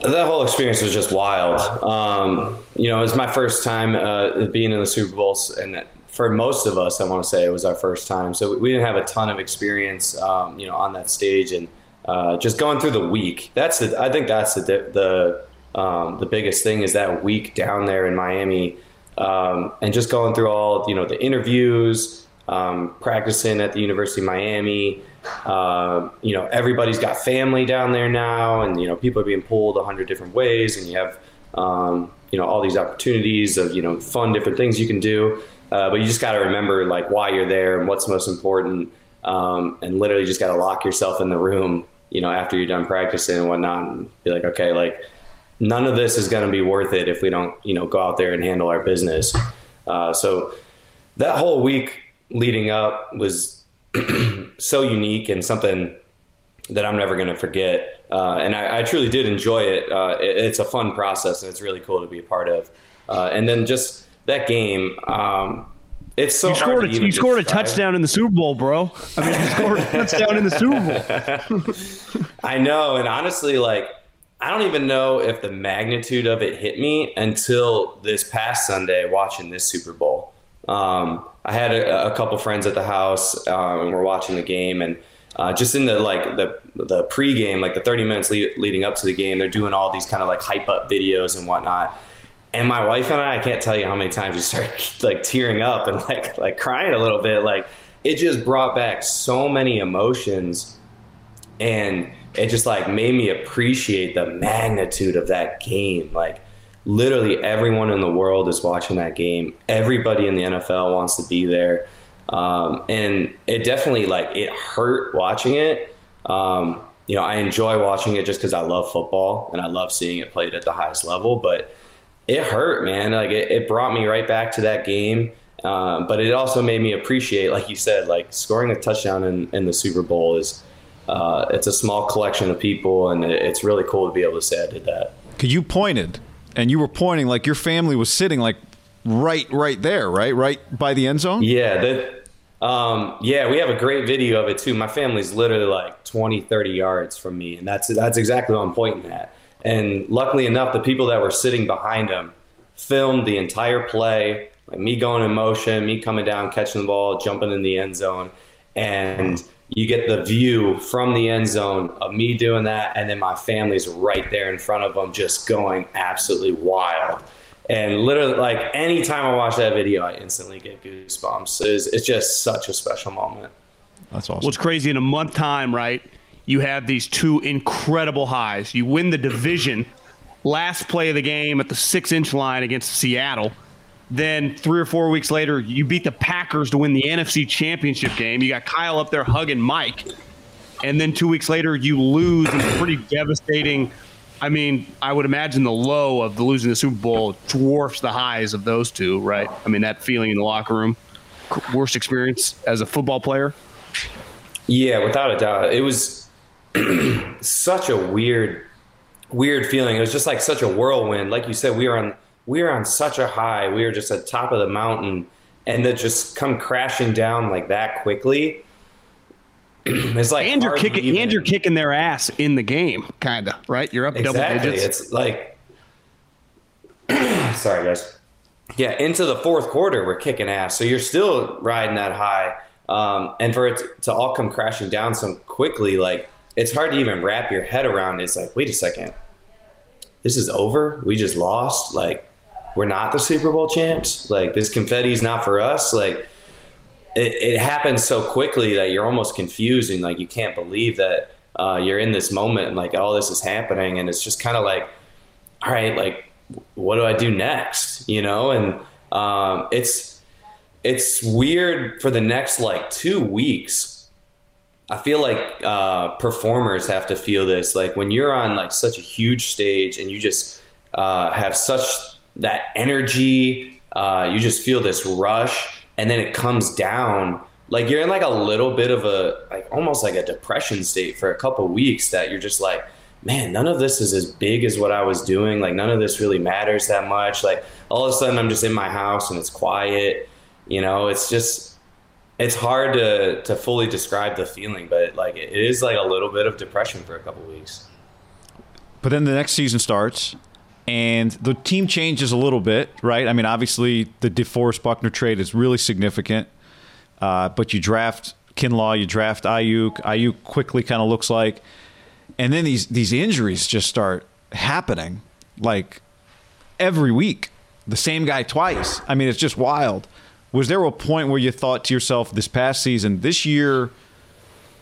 That whole experience was just wild. Um, you know, it was my first time uh, being in the Super Bowls, and for most of us, I want to say it was our first time. So we didn't have a ton of experience, um, you know, on that stage, and uh, just going through the week. That's the. I think that's the the um, the biggest thing is that week down there in Miami, um, and just going through all you know the interviews, um, practicing at the University of Miami. Uh, you know, everybody's got family down there now, and you know, people are being pulled a hundred different ways, and you have um, you know all these opportunities of you know fun different things you can do. Uh, but you just got to remember like why you're there and what's most important, um, and literally just got to lock yourself in the room, you know, after you're done practicing and whatnot, and be like, okay, like none of this is going to be worth it if we don't, you know, go out there and handle our business. Uh, so that whole week leading up was [CLEARS THROAT] so unique and something that I'm never going to forget. Uh, and I, I, truly did enjoy it. Uh, it. It's a fun process and it's really cool to be a part of. Uh, and then just that game, um, it's so You hard scored to a, you scored a touchdown in the Super Bowl, bro. I mean, you scored a [LAUGHS] touchdown in the Super Bowl. I know, and honestly, like I don't even know if the magnitude of it hit me until this past Sunday watching this Super Bowl. Um, I had a, a couple friends at the house, um, and we're watching the game, and uh, just in the like the the pregame, like the 30 minutes lead, leading up to the game, they're doing all these kind of like hype up videos and whatnot. And my wife and I, I can't tell you how many times we started [LAUGHS] like tearing up and like like crying a little bit. Like it just brought back so many emotions and it just like made me appreciate the magnitude of that game like literally everyone in the world is watching that game. Everybody in the nfl wants to be there. Um, and it definitely like it hurt watching it. Um, you know i enjoy watching it just because i love football and i love seeing it played at the highest level but it hurt man. Like it, it brought me right back to that game. Uh, but it also made me appreciate, like you said, like scoring a touchdown in, in the Super Bowl is uh, it's a small collection of people, and it, it's really cool to be able to say I did that. Cause you pointed, and you were pointing like your family was sitting like right, right there, right, right by the end zone. Yeah, that. Um, yeah, we have a great video of it too. My family's literally like 20, 30 yards from me, and that's that's exactly what I'm pointing at. And luckily enough, the people that were sitting behind him filmed the entire play, like me going in motion, me coming down, catching the ball, jumping in the end zone, and you get the view from the end zone of me doing that, and then my family's right there in front of them, just going absolutely wild. And literally, like anytime I watch that video, I instantly get goosebumps. It's, it's just such a special moment. That's awesome. What's crazy in a month time, right? You have these two incredible highs. You win the division, last play of the game at the six inch line against Seattle. Then three or four weeks later, you beat the Packers to win the NFC Championship game. You got Kyle up there hugging Mike. And then two weeks later, you lose in a pretty devastating. I mean, I would imagine the low of the losing the Super Bowl dwarfs the highs of those two, right? I mean, that feeling in the locker room, worst experience as a football player. Yeah, without a doubt. It was [CLEARS THROAT] such a weird, weird feeling. It was just like such a whirlwind. Like you said, we were on we were on such a high. We were just at the top of the mountain, and to just come crashing down like that quickly. [CLEARS THROAT] it's like and you're kicking even- and you're kicking their ass in the game, kind of right. You're up double digits. It's like, [CLEARS THROAT] sorry guys. Yeah, into the fourth quarter, we're kicking ass. So you're still riding that high, um, and for it to, to all come crashing down so quickly, like it's hard to even wrap your head around. It's like, wait a second, this is over. We just lost. Like we're not the Super Bowl champs. Like this confetti is not for us. Like it, it happens so quickly that you're almost confused and like you can't believe that uh, you're in this moment and like all this is happening and it's just kind of like all right like what do i do next you know and um, it's it's weird for the next like two weeks i feel like uh, performers have to feel this like when you're on like such a huge stage and you just uh, have such that energy uh, you just feel this rush and then it comes down. Like you're in like a little bit of a like almost like a depression state for a couple weeks that you're just like man none of this is as big as what i was doing. Like none of this really matters that much. Like all of a sudden i'm just in my house and it's quiet you know? It's just it's hard to to fully describe the feeling but like it is like a little bit of depression for a couple weeks. But then the next season starts, and the team changes a little bit, right? I mean, obviously the DeForest Buckner trade is really significant, uh, but you draft Kinlaw, you draft Aiyuk. Aiyuk quickly kind of looks like, and then these these injuries just start happening, like every week, the same guy twice. I mean, it's just wild. Was there a point where you thought to yourself, this past season, this year?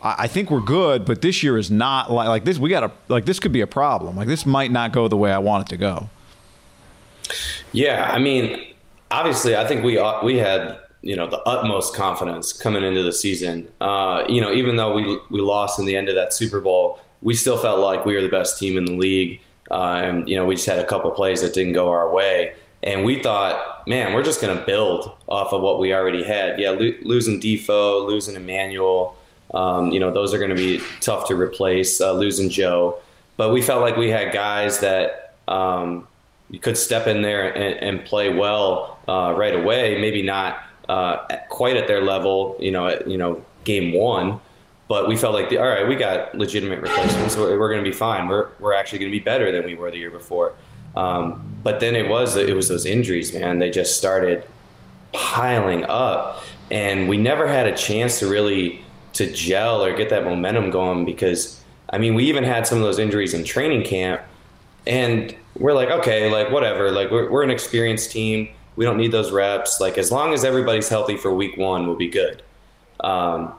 I think we're good, but this year is not like, like this. We got to like this could be a problem. Like this might not go the way I want it to go. Yeah, I mean, obviously, I think we uh, we had you know the utmost confidence coming into the season. Uh, you know, even though we we lost in the end of that Super Bowl, we still felt like we were the best team in the league. Uh, and you know, we just had a couple plays that didn't go our way, and we thought, man, we're just going to build off of what we already had. Yeah, lo- losing Defoe, losing Emmanuel, um, you know, those are going to be tough to replace. Uh, losing Joe, but we felt like we had guys that. Um, could step in there and, and play well uh, right away. Maybe not uh, quite at their level, you know, at, you know, game one, but we felt like, the, all right, we got legitimate replacements. We're, we're going to be fine. We're we're actually going to be better than we were the year before. Um, but then it was it was those injuries, man. They just started piling up, and we never had a chance to really to gel or get that momentum going because I mean, we even had some of those injuries in training camp and we're like okay like whatever like we're, we're an experienced team. We don't need those reps. Like as long as everybody's healthy for week one we'll be good. Um,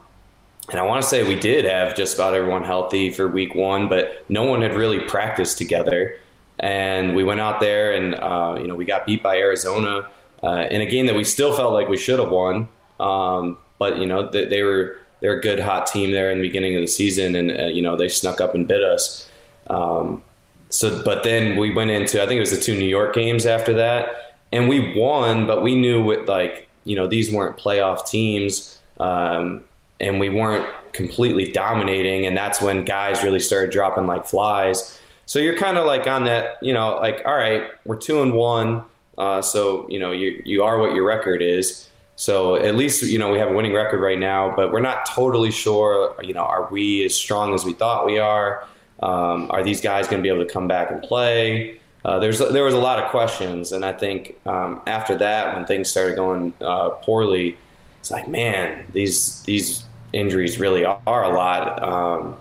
and i want to say we did have just about everyone healthy for week one but no one had really practiced together. And we went out there and uh, you know we got beat by arizona uh, in a game that we still felt like we should have won. Um, but you know they, they were they're a good hot team there in the beginning of the season and uh, you know they snuck up and bit us um, so, but then we went into I think it was the two New York games after that, and we won. But we knew with like you know, these weren't playoff teams, um, and we weren't completely dominating. And that's when guys really started dropping like flies. So you're kind of like on that, you know, like all right, we're two and one, uh, so you know you you are what your record is. So at least you know we have a winning record right now, but we're not totally sure. You know, are we as strong as we thought we are? Um, are these guys going to be able to come back and play? Uh, there's there was a lot of questions, and I think um, after that, when things started going uh, poorly, it's like, man, these these injuries really are a lot, um,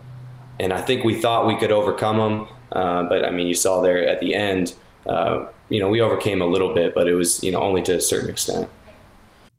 and I think we thought we could overcome them, uh, but I mean, you saw there at the end, uh, you know, we overcame a little bit, but it was you know only to a certain extent.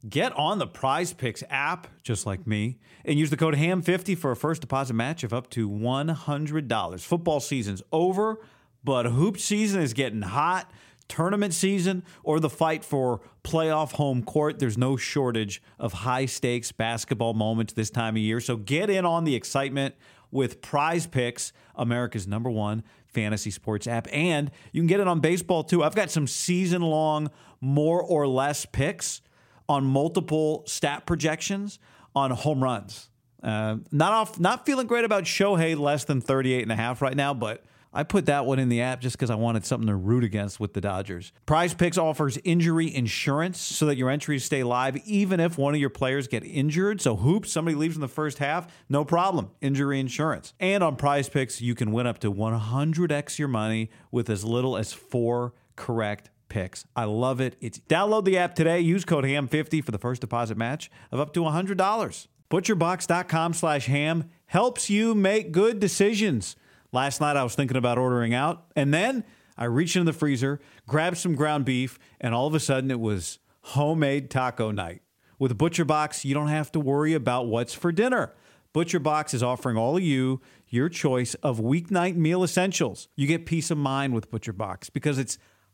Get on the Prize Picks app, just like me, and use the code HAM50 for a first deposit match of up to $100. Football season's over, but hoop season is getting hot. Tournament season or the fight for playoff home court, there's no shortage of high stakes basketball moments this time of year. So get in on the excitement with Prize Picks, America's number one fantasy sports app. And you can get it on baseball too. I've got some season long, more or less picks on multiple stat projections on home runs. Uh, not off, not feeling great about Shohei less than 38 and a half right now, but I put that one in the app just because I wanted something to root against with the Dodgers. Prize Picks offers injury insurance so that your entries stay live even if one of your players get injured. So hoops, somebody leaves in the first half, no problem. Injury insurance. And on Prize Picks, you can win up to 100x your money with as little as four correct picks. I love it. It's download the app today. Use code HAM50 for the first deposit match of up to $100. Butcherbox.com slash ham helps you make good decisions. Last night I was thinking about ordering out, and then I reached into the freezer, grabbed some ground beef, and all of a sudden it was homemade taco night. With Butcher Box, you don't have to worry about what's for dinner. Butcher Box is offering all of you your choice of weeknight meal essentials. You get peace of mind with Butcher Box because it's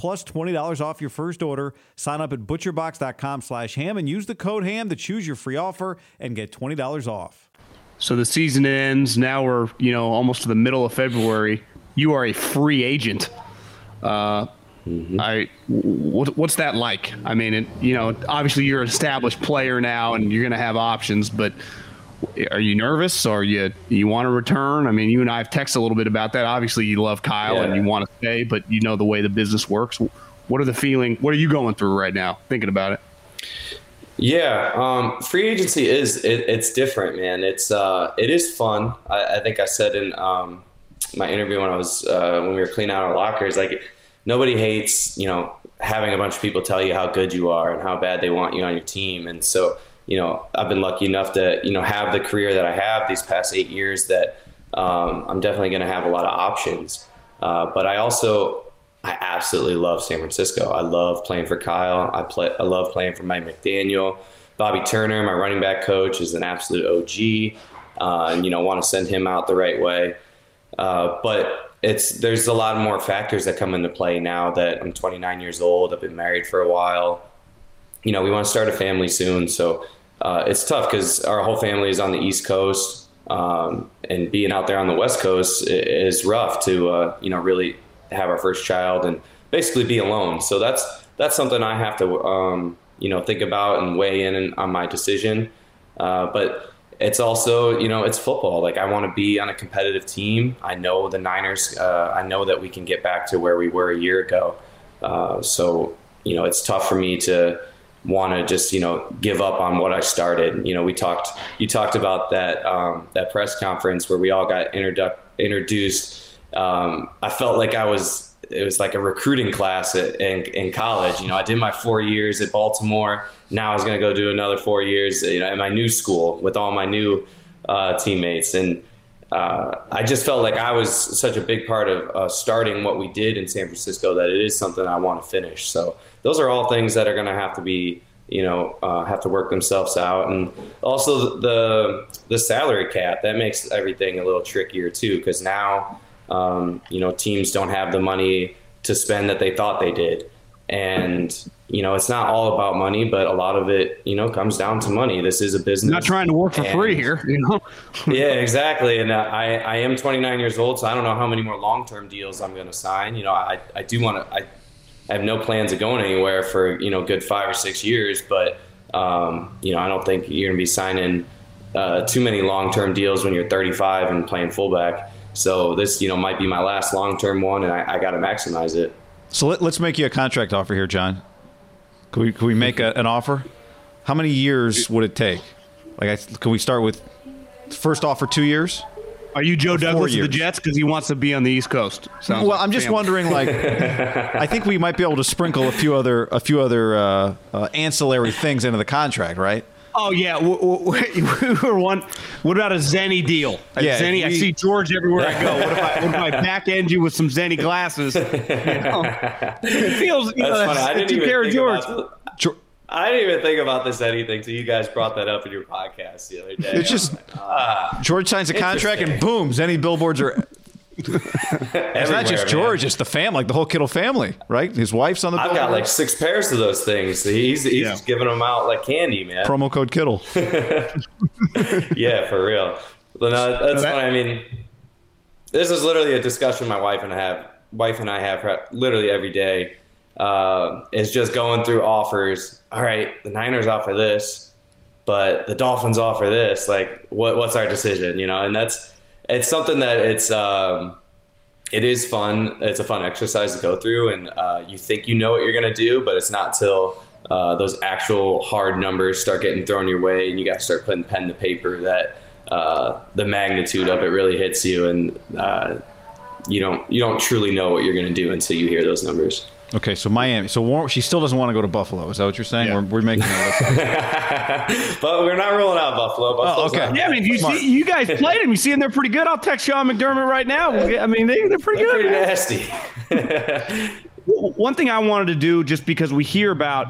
plus $20 off your first order. Sign up at butcherbox.com slash ham and use the code ham to choose your free offer and get $20 off. So the season ends. Now we're, you know, almost to the middle of February. You are a free agent. Uh, I, what, what's that like? I mean, it, you know, obviously you're an established player now and you're going to have options, but are you nervous or you you want to return? I mean, you and I have texted a little bit about that. Obviously, you love Kyle Yeah. and you want to stay, but you know the way the business works. What are the feeling? What are you going through right now? Thinking about it. Yeah, um, free agency is it, it's different, man. It's uh, it is fun. I, I think I said in um, my interview when I was uh, when we were cleaning out our lockers, like nobody hates you know having a bunch of people tell you how good you are and how bad they want you on your team, and so you know I've been lucky enough to you know have the career that I have these past eight years that um, I'm definitely going to have a lot of options. Uh, but I also I absolutely love San Francisco. I love playing for Kyle. I play. I love playing for Mike McDaniel. Bobby Turner, my running back coach, is an absolute OG, uh, and you know want to send him out the right way. Uh, but it's there's a lot more factors that come into play now that I'm 29 years old. I've been married for a while. You know, we want to start a family soon, so uh, it's tough because our whole family is on the East Coast, um, and being out there on the West Coast is rough to uh, you know really have our first child and basically be alone. So that's that's something I have to um, you know think about and weigh in on my decision. Uh, but it's also you know it's football. Like I want to be on a competitive team. I know the Niners. Uh, I know that we can get back to where we were a year ago. Uh, so you know it's tough for me to want to just you know give up on what I started. You know we talked you talked about that um, that press conference where we all got introduc- introduced. Um, I felt like I was it was like a recruiting class at, in, in college. You know, I did my four years at Baltimore. Now I was going to go do another four years you know, at my new school with all my new uh, teammates. And uh, I just felt like I was such a big part of uh, starting what we did in San Francisco that it is something I want to finish. So those are all things that are going to have to be, you know uh, have to work themselves out, and also the the salary cap that makes everything a little trickier too because now um, you know teams don't have the money to spend that they thought they did, and you know it's not all about money, but a lot of it you know comes down to money. This is a business. Not trying to work for And- free here, you know. [LAUGHS] yeah, exactly. And uh, I, I am 29 years old, so I don't know how many more long term deals I'm going to sign. You know, I, I do want to, I, I have no plans of going anywhere for, you know, good five or six years, but, um, you know, I don't think you're going to be signing uh, too many long term deals when you're 35 and playing fullback. So this, you know, might be my last long term one, and I, I got to maximize it. So let, let's make you a contract offer here, John. Can we, can we make a, an offer? How many years would it take? Like, I, can we start with first offer two years? Are you Joe Douglas of the. Jets because he wants to be on the East Coast? Sounds well, like I'm just family. wondering. Like, [LAUGHS] I think we might be able to sprinkle a few other a few other uh, uh, ancillary things into the contract, right? Oh yeah, w- w- [LAUGHS] we were one. What about a Zenni deal? A Yeah, Zenni. I see George everywhere I go. What if I, what if I back end you with some Zenni glasses? You know? It feels. You That's know, funny. I didn't even think George. about the- I didn't even think about this anything till you guys brought that up in your podcast the other day. It's just Ah. George signs a contract and boom, Zenni billboards are. It's not Everywhere, just man. George; it's the family, like the whole Kittle family, right? His wife's on the. I've got like six pairs of those things. He's he's Yeah. giving them out like candy, man. promo code Kittle. [LAUGHS] yeah, for real. But no, that's that- funny. I mean, this is literally a discussion my wife and I have. Wife and I have literally every day. Uh, is just going through offers. All right, the Niners offer this, but the Dolphins offer this. Like, what what's our decision? You know, and that's it's something that it's. Um, it is fun. It's a fun exercise to go through, and uh, you think you know what you're to do, but it's not till uh, those actual hard numbers start getting thrown your way, and you got to start putting pen to paper that uh, the magnitude of it really hits you, and uh, you don't you don't truly know what you're to do until you hear those numbers. Okay, so Miami. So War- she still doesn't want to go to Buffalo. Is that what you're saying? Yeah. We're, we're making it. [LAUGHS] But we're not ruling out Buffalo. Oh, Buffalo's okay. not- Yeah, I mean, if you see you guys played him, you see them, they're pretty good. I'll text Sean McDermott right now. I mean, they, they're pretty They're good. pretty nasty. [LAUGHS] One thing I wanted to do, just because we hear about,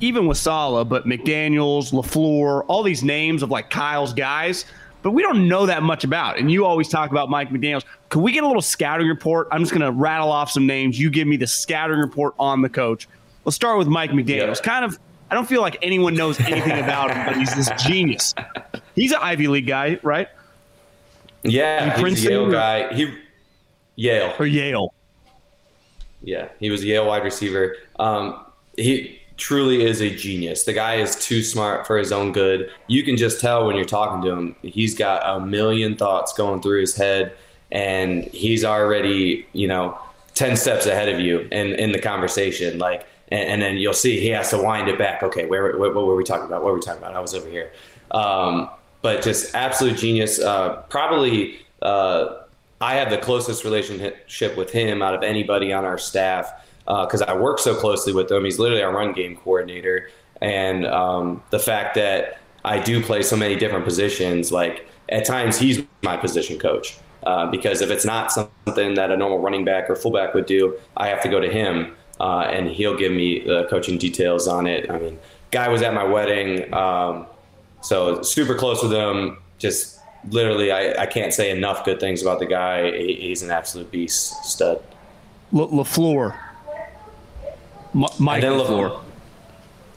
even with Saleh, but McDaniels, LaFleur, all these names of like Kyle's guys, but we don't know that much about. And you always talk about Mike McDaniels. Can we get a little scouting report? I'm just going to rattle off some names. You give me the scouting report on the coach. Let's start with Mike McDaniels. Yeah. Kind of, I don't feel like anyone knows anything about him, but he's this [LAUGHS] genius. He's an Ivy League guy, right? yeah, he's a Yale guy. He Yale. Or Yale. Yeah, he was a Yale wide receiver. Um, he truly is a genius. The guy is too smart for his own good. You can just tell when you're talking to him. He's got a million thoughts going through his head, and he's already, you know, ten steps ahead of you in in the conversation. Like, and, and then you'll see he has to wind it back. Okay, where, where what were we talking about? What were we talking about? I was over here. Um, but just absolute genius. Uh, probably. Uh, I have the closest relationship with him out of anybody on our staff because I work so closely with him. He's literally our run game coordinator, and um, the fact that I do play so many different positions, like at times he's my position coach. Uh, because if it's not something that a normal running back or fullback would do, I have to go to him, uh, and he'll give me the coaching details on it. I mean, guy was at my wedding, um, so super close with him. Just literally, I, I can't say enough good things about the guy. He, he's an absolute beast, stud. La- LaFleur. Mike then LaFleur. LaFleur.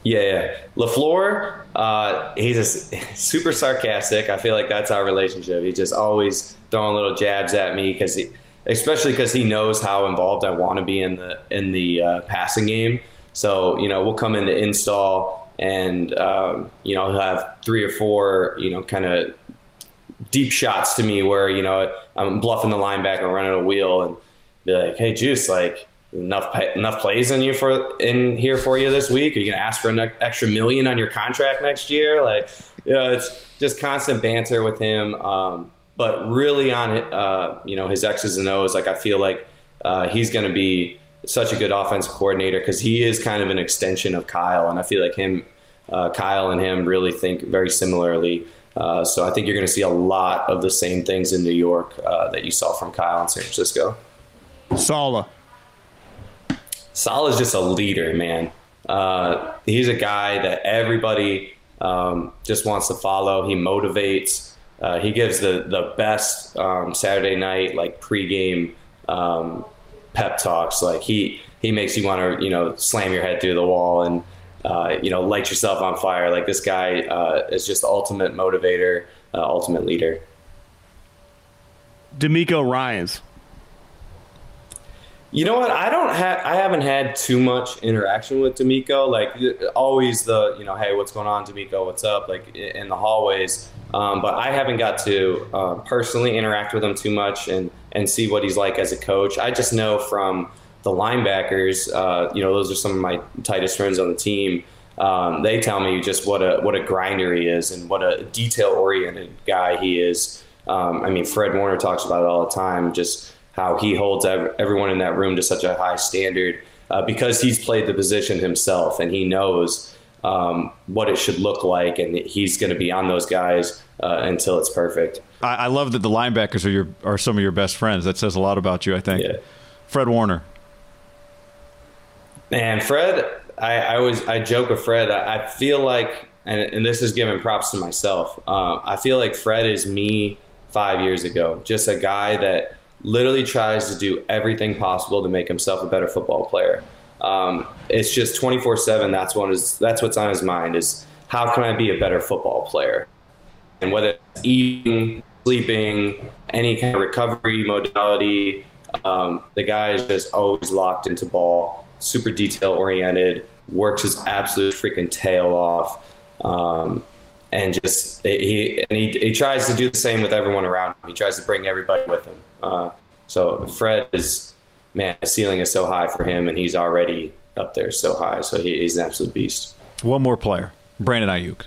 Yeah, yeah. Lafleur, uh, he's a [LAUGHS] super sarcastic. I feel like that's our relationship. He's just always throwing little jabs at me because he, especially because he knows how involved I want to be in the in the uh, passing game. So you know, we'll come into install and um, you know he'll have three or four you know kind of deep shots to me where you know I'm bluffing the linebacker, running a wheel, and be like, "Hey, Juice, like enough pa- enough plays in you for in here for you this week? Are you gonna ask for an extra million on your contract next year?" Like, you know, it's just constant banter with him. Um, but really on uh, you know, his X's and O's. Like, I feel like uh, he's gonna be such a good offensive coordinator because he is kind of an extension of Kyle, and I feel like him, uh, Kyle, and him really think very similarly. Uh, so I think you're going to see a lot of the same things in New York uh, that you saw from Kyle in San Francisco. Saleh. Sal is just a leader, man. Uh, he's a guy that everybody um, just wants to follow. He motivates. Uh, he gives the the best um, Saturday night like pregame um, pep talks. Like he he makes you want to you know slam your head through the wall and uh, you know light yourself on fire. Like this guy uh, is just the ultimate motivator, uh, ultimate leader. DeMeco Ryans. You know what? I don't have. I haven't had too much interaction with DeMeco. Like always, the you know, hey, what's going on, DeMeco? What's up? Like in the hallways. Um, but I haven't got to uh, personally interact with him too much and and see what he's like as a coach. I just know from the linebackers. Uh, you know, those are some of my tightest friends on the team. Um, they tell me just what a what a grinder he is and what a detail oriented guy he is. Um, I mean, Fred Warner talks about it all the time. Just how he holds everyone in that room to such a high standard uh, because he's played the position himself and he knows um, what it should look like, and he's going to be on those guys uh, until it's perfect. I, I, love that the linebackers are your are some of your best friends. That says a lot about you, I think. Yeah. Fred Warner. Man, Fred, I, I always I joke with Fred. I, I feel like, and, and, this is giving props to myself. Uh, I feel like Fred is me five years ago, just a guy that literally tries to do everything possible to make himself a better football player. Um, it's just 24 seven. That's what is, that's what's on his mind is how can I be a better football player? And whether it's eating, sleeping, any kind of recovery modality, um, the guy is just always locked into ball, super detail oriented, works his absolute freaking tail off. Um, and just he and he, he tries to do the same with everyone around him. He tries to bring everybody with him. Uh, so Fred is man, the ceiling is so high for him, and he's already up there so high. So he, he's an absolute beast. One more player, Brandon Aiyuk.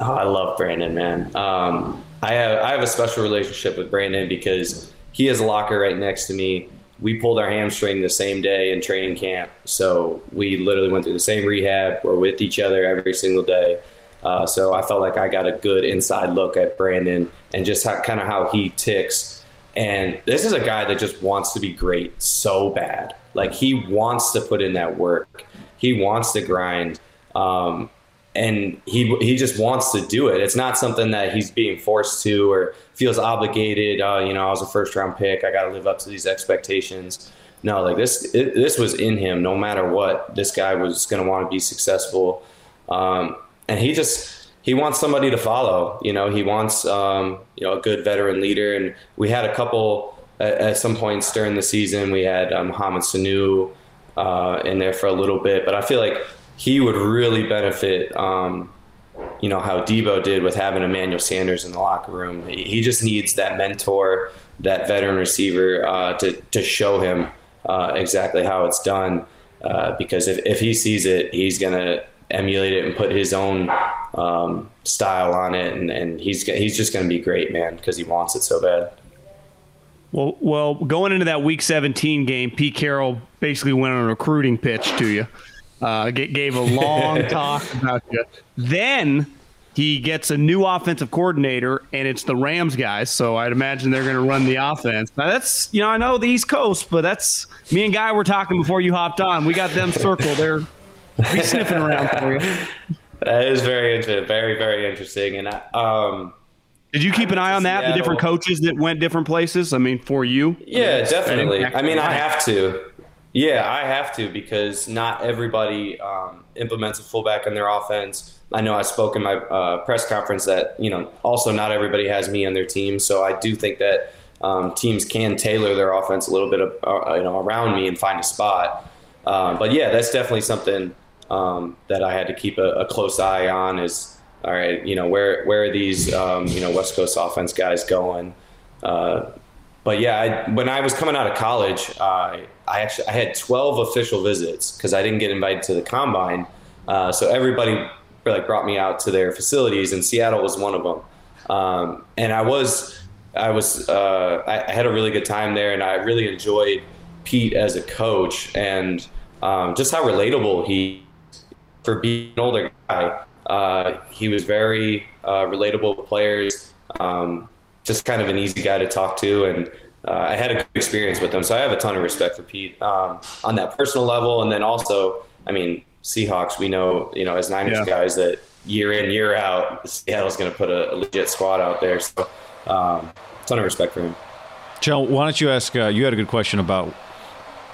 Oh, I love Brandon, man. Um, I have I have a special relationship with Brandon because he has a locker right next to me. We pulled our hamstring the same day in training camp, so we literally went through the same rehab. We're with each other every single day. Uh, so I felt like I got a good inside look at Brandon and just how, kind of how he ticks. And this is a guy that just wants to be great so bad. Like he wants to put in that work. He wants to grind. Um, and he he just wants to do it. It's not something that he's being forced to or feels obligated. Uh, you know, I was a first round pick. I got to live up to these expectations. No, like this it, this was in him. No matter what, this guy was going to want to be successful. Um, and he just he wants somebody to follow. You know, he wants um, you know a good veteran leader. And we had a couple at, at some points during the season. We had um, Mohamed Sanu uh, in there for a little bit, but I feel like he would really benefit. Um, you know how Deebo did with having Emmanuel Sanders in the locker room. He just needs that mentor, that veteran receiver uh, to to show him uh, exactly how it's done. Uh, because if, if he sees it, he's gonna emulate it and put his own um, style on it, and, and he's he's just going to be great, man, because he wants it so bad. Well, well, going into that Week 17 game, Pete Carroll basically went on a recruiting pitch to you, uh, gave a long [LAUGHS] talk about you. Then he gets a new offensive coordinator, and it's the Rams guys. So I'd imagine they're going to run the offense. Now that's you know I know the East Coast, but that's me and Guy were talking before you hopped on. We got them circled. They're [LAUGHS] be sniffing around for you. That is very interesting. Very, very interesting. And um, did you keep an eye on that? Seattle. The different coaches that went different places. I mean, for you. Yeah, definitely. I mean, I have to. Yeah, I have to because not everybody um, implements a fullback in their offense. I know I spoke in my uh, press conference that you know also not everybody has me on their team, so I do think that um, teams can tailor their offense a little bit of, uh, you know around me and find a spot. Um, but yeah, that's definitely something um, that I had to keep a, a, close eye on. Is all right, you know where where are these um, you know West Coast offense guys going? Uh, but yeah, I, when I was coming out of college, uh, I actually I had 12 official visits because I didn't get invited to the combine. Uh, so everybody like brought me out to their facilities, and Seattle was one of them. Um, and I was I was uh, I, I had a really good time there, and I really enjoyed Pete as a coach and um, just how relatable he for being an older guy. Uh, he was very uh, relatable with players, um, just kind of an easy guy to talk to, and uh, I had a good experience with him. So I have a ton of respect for Pete um, on that personal level, and then also I mean, Seahawks, we know, you know, as Niners Yeah. guys that year in, year out, Seattle's going to put a, a legit squad out there. So, um, ton of respect for him. Joe, why don't you ask? Uh, you had a good question about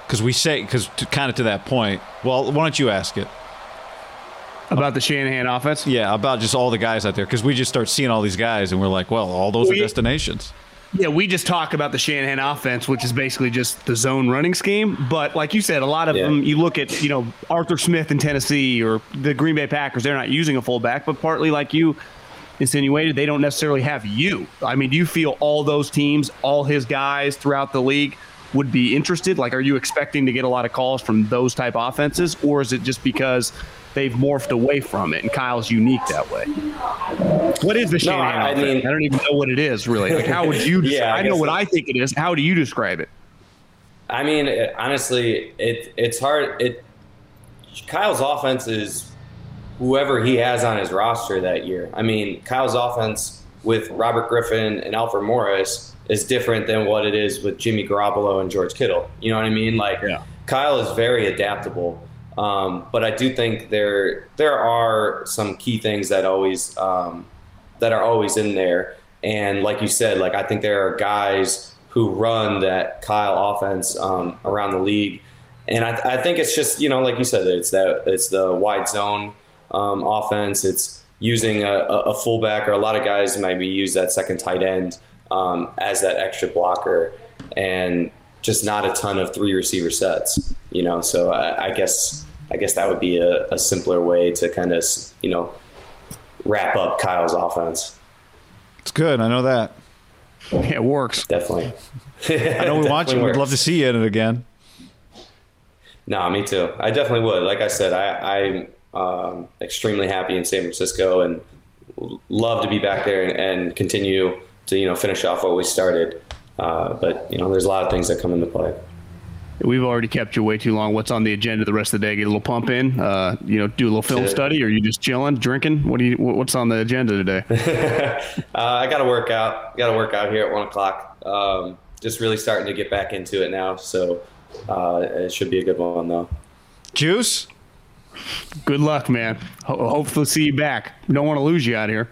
because we say because kind of to that point. Well, why don't you ask it? About the Shanahan offense? Yeah, about just all the guys out there because we just start seeing all these guys and we're like, well, all those are destinations. Yeah, we just talk about the Shanahan offense, which is basically just the zone running scheme. But like you said, a lot of Yeah. them, you look at, you know, Arthur Smith in Tennessee or the Green Bay Packers, they're not using a fullback, but partly like you insinuated, they don't necessarily have you. I mean, do you feel all those teams, all his guys throughout the league would be interested? Like, are you expecting to get a lot of calls from those type offenses, or is it just because they've morphed away from it and Kyle's unique that way? What is the No, Shanahan I- I offense? mean- I don't even know what it is really. Like, how would you? [LAUGHS] Yeah, I I, know what so. I think it is. How do you describe it? I mean, it, honestly, it it's hard. It Kyle's offense is whoever he has on his roster that year. I mean, Kyle's offense with Robert Griffin and Alfred Morris is different than what it is with Jimmy Garoppolo and George Kittle. You know what I mean? Like, Yeah. Kyle is very adaptable. Um, but I do think there there are some key things that always um, that are always in there. And like you said, like I think there are guys who run that Kyle offense um, around the league, and I, I think it's just you know like you said, it's that it's the wide zone um, offense. It's using a, a a fullback or a lot of guys maybe use that second tight end um, as that extra blocker, and just not a ton of three receiver sets. You know, so I, I guess I guess that would be a, a simpler way to kind of you know wrap up Kyle's offense. It's good. I know that. Yeah, [LAUGHS] it works. Definitely. [LAUGHS] I know we want you. We'd love to see you in it again. No, me too. I definitely would. Like I said, I, I'm um, extremely happy in San Francisco and love to be back there and, and continue to you know finish off what we started. Uh, but you know, there's a lot of things that come into play. We've already kept you way too long. What's on the agenda the rest of the day? Get a little pump in. Uh, you know, do a little film study, or you just chilling, drinking? What do you? What's on the agenda today? [LAUGHS] Uh, I got to work out. Got to work out here at one o'clock. Um, just really starting to get back into it now, so uh, it should be a good one though. Juice. Good luck, man. Ho- hopefully, see you back. Don't want to lose you out here.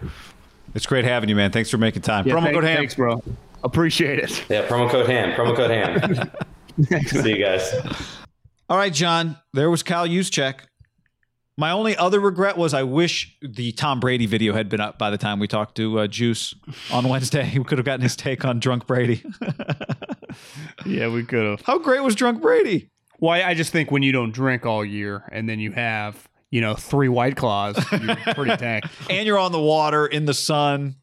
It's great having you, man. Thanks for making time. Yeah, Promo thank- code ham. Thanks, bro. Appreciate it. Yeah, promo code ham. Promo code ham. [LAUGHS] See you guys. All right, John. There was Kyle Juszczyk. My only other regret was I wish the Tom Brady video had been up by the time we talked to uh, Juice on Wednesday. [LAUGHS] We could have gotten his take on Drunk Brady. [LAUGHS] Yeah, we could have. How great was Drunk Brady? Why? I just think when you don't drink all year and then you have, you know, three white claws, you're [LAUGHS] pretty tanked. And you're on the water in the sun.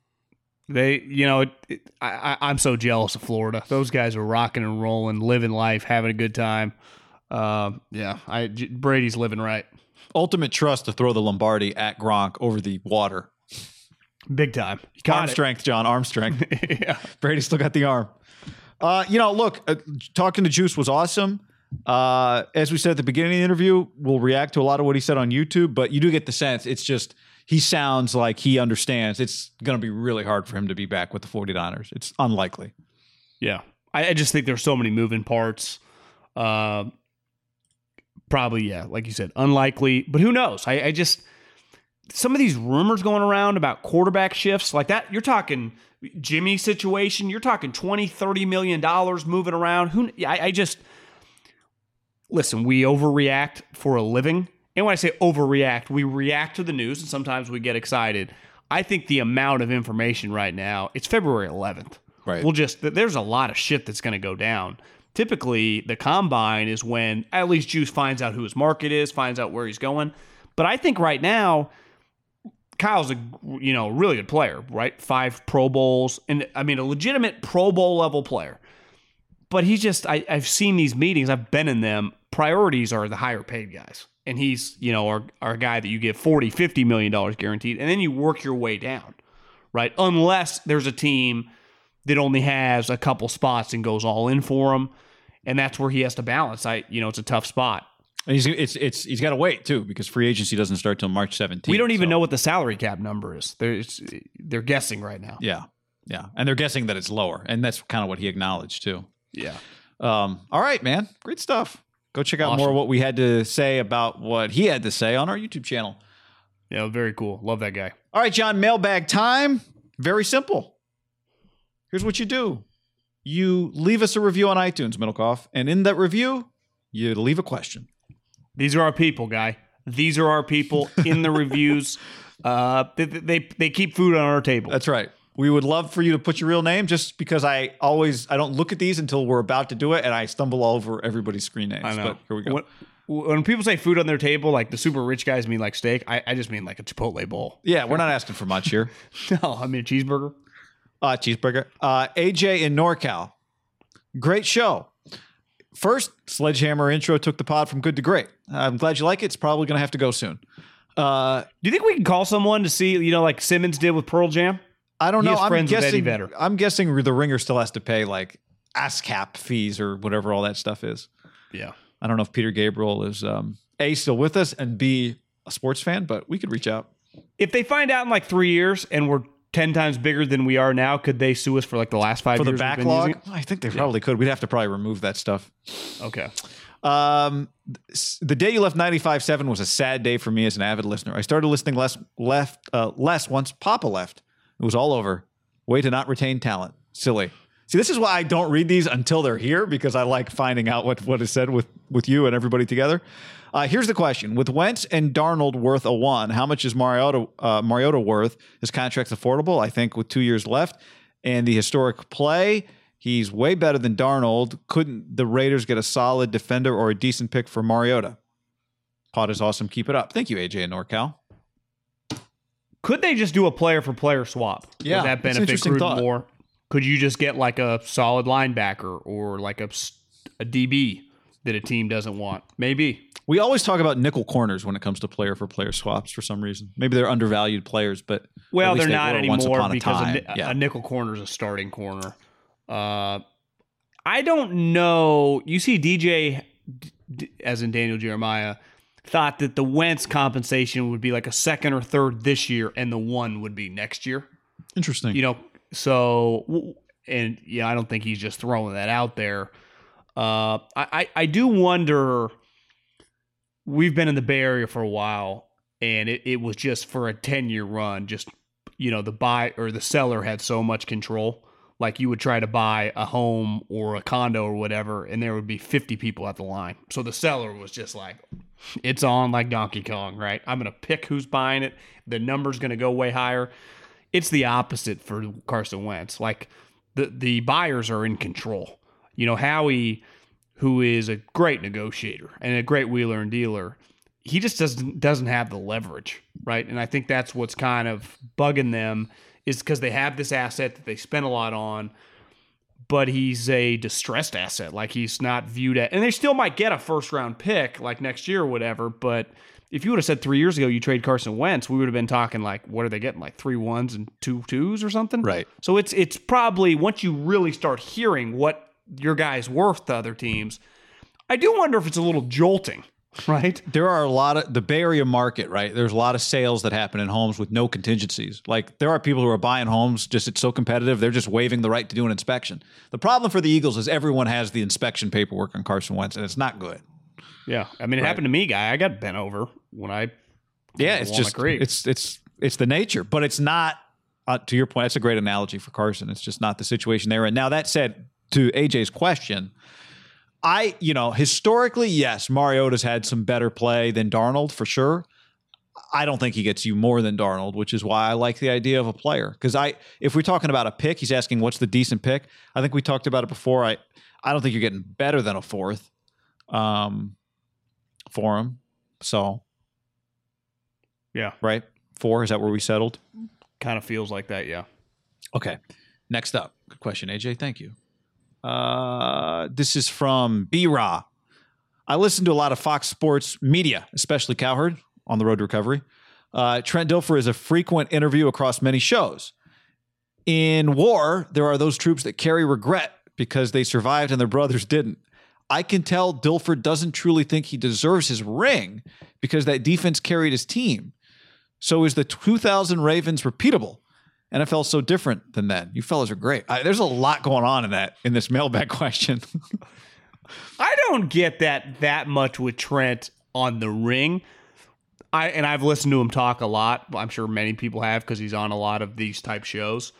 They, you know, it, it, I, I, I'm so jealous of Florida. Those guys are rocking and rolling, living life, having a good time. Um, yeah, I J- Brady's living right, Ultimate trust to throw the Lombardi at Gronk over the water. big time. Got arm it. strength, John. Arm strength. [LAUGHS] yeah. Brady still got the arm. Uh, you know, look, uh, talking to Juice was awesome. Uh, as we said at the beginning of the interview, we'll react to a lot of what he said on YouTube, but you do get the sense it's just he sounds like he understands it's going to be really hard for him to be back with the 49ers. It's unlikely. Yeah, I, I just think there's so many moving parts. Uh, probably, yeah, like you said, unlikely, but who knows? I, I just some of these rumors going around about quarterback shifts like that. You're talking Jimmy situation. You're talking 20, 30 million dollars moving around. Who? I, I just listen. We overreact for a living, and when I say overreact, we react to the news, and sometimes we get excited. I think the amount of information right now, it's February 11th. Right. We'll just there's a lot of shit that's going to go down. Typically, the combine is when at least Juice finds out who his market is, finds out where he's going. But I think right now, Kyle's a you know really good player, right? Five Pro Bowls, and I mean a legitimate Pro Bowl level player. But he's just I, I've seen these meetings, I've been in them. Priorities are the higher paid guys, and he's you know our our guy that you give 40 50 million dollars guaranteed, and then you work your way down, right? Unless there's a team that only has a couple spots and goes all in for him, and that's where he has to balance. I you know it's a tough spot. And he's it's it's he's got to wait too because free agency doesn't start till March 17th. We don't even so- know what the salary cap number is. They're it's, they're guessing right now. Yeah. Yeah. And they're guessing that it's lower. And that's kind of what he acknowledged too. Yeah. Um, all right, man. Great stuff. Go check out Awesome. more of what we had to say about what he had to say on our YouTube channel. Yeah, very cool. Love that guy. All right, John, mailbag time. Very simple. Here's what you do you leave us a review on iTunes, Middlekauff, and in that review, you leave a question. These are our people, guy. These are our people in the [LAUGHS] reviews. Uh, they, they they keep food on our table. That's right. We would love for you to put your real name just because I always I don't look at these until we're about to do it and I stumble all over everybody's screen names. I know. But here we go. When, when people say food on their table, like the super rich guys mean like steak, I, I just mean like a Chipotle bowl. Yeah, we're not asking for much here. [LAUGHS] No, I mean a cheeseburger. Uh, cheeseburger. Uh, AJ in NorCal. Great show. First, Sledgehammer intro took the pod from good to great. I'm glad you like it. It's probably going to have to go soon. Uh, Do you think we can call someone to see, you know, like Simmons did with Pearl Jam? I don't know. I'm friends with Eddie guessing. I'm guessing the ringer still has to pay like ASCAP fees or whatever all that stuff is. Yeah. I don't know if Peter Gabriel is um, a still with us and b a sports fan, but we could reach out. If they find out in like three years and we're ten times bigger than we are now, could they sue us for like the last five For the years? been backlog, I think they probably could. We'd have to probably remove that stuff. Okay. Um, the day you left 95.7 was a sad day for me as an avid listener. I started listening less left uh, less once Papa left. It was all over. Way to not retain talent. Silly. See, this is why I don't read these until they're here because I like finding out what what is said with with you and everybody together. Uh, here's the question: With Wentz and Darnold worth a one, how much is Mariota uh, Mariota worth? His contract's affordable. I think with two years left and the historic play, he's way better than Darnold. Couldn't the Raiders get a solid defender or a decent pick for Mariota? Pod is awesome. Keep it up. Thank you, AJ and NorCal. Could they just do a player for player swap? Yeah, Would that benefit Gruden thought. more? Could you just get like a solid linebacker or like a, a DB that a team doesn't want? Maybe. We always talk about nickel corners when it comes to player for player swaps for some reason. Maybe they're undervalued players, but Well, they're they not anymore upon a because a, yeah. a nickel corner is a starting corner. Uh, I don't know. You see, DJ, D- D- as in Daniel Jeremiah, thought that the Wentz compensation would be like a second or third this year, and the one would be next year. Interesting. You know, so and yeah, I don't think he's just throwing that out there. Uh, I, I I do wonder. We've been in the Bay Area for a while, and it, it was just for a ten year run. Just you know, the buy or the seller had so much control. Like you would try to buy a home or a condo or whatever, and there would be fifty people at the line. So the seller was just like, "It's on like Donkey Kong, right? I'm gonna pick who's buying it. The number's gonna go way higher." It's the opposite for Carson Wentz. Like the the buyers are in control. You know, Howie, who is a great negotiator and a great wheeler and dealer, he just doesn't doesn't have the leverage, right? And I think that's what's kind of bugging them is because they have this asset that they spent a lot on, but he's a distressed asset. Like he's not viewed at, and they still might get a first round pick like next year or whatever. But if you would have said three years ago you trade Carson Wentz, we would have been talking like, what are they getting? Like three ones and two twos or something? Right. So it's it's probably once you really start hearing what your guy's worth to other teams, I do wonder if it's a little jolting, right? there are a lot of the Bay Area market, right? There's a lot of sales that happen in homes with no contingencies. Like there are people who are buying homes just it's so competitive, they're just waiving the right to do an inspection. The problem for the Eagles is everyone has the inspection paperwork on Carson Wentz, and it's not good. Yeah. I mean, it happened to me, guy. I got bent over when I Yeah, it's just Creek. it's it's it's the nature, but it's not. Uh, to your point, that's a great analogy for Carson. It's just not the situation they're in. Now that said, to AJ's question, I you know historically, yes, Mariota's had some better play than Darnold for sure. I don't think he gets you more than Darnold, which is why I like the idea of a player. Because I, if we're talking about a pick, he's asking what's the decent pick. I think we talked about it before. I, I don't think you're getting better than a fourth, um, for him. So Yeah. right? Four is that where we settled? kind of feels like that, yeah. Okay. Next up, good question, AJ. Thank you. Uh, this is from B Ra. I listen to a lot of Fox Sports media, especially Cowherd on the road to recovery. Uh, Trent Dilfer is a frequent interview across many shows. In war, there are those troops that carry regret because they survived and their brothers didn't. I can tell Dilfer doesn't truly think he deserves his ring because that defense carried his team. So is the 2000 Ravens repeatable? NFL is so different than then. You fellas are great. I, there's a lot going on in that in this [LAUGHS] mailbag question. [LAUGHS] I don't get that that much with Trent on the ring. I and I've listened to him talk a lot. I'm sure many people have because he's on a lot of these type shows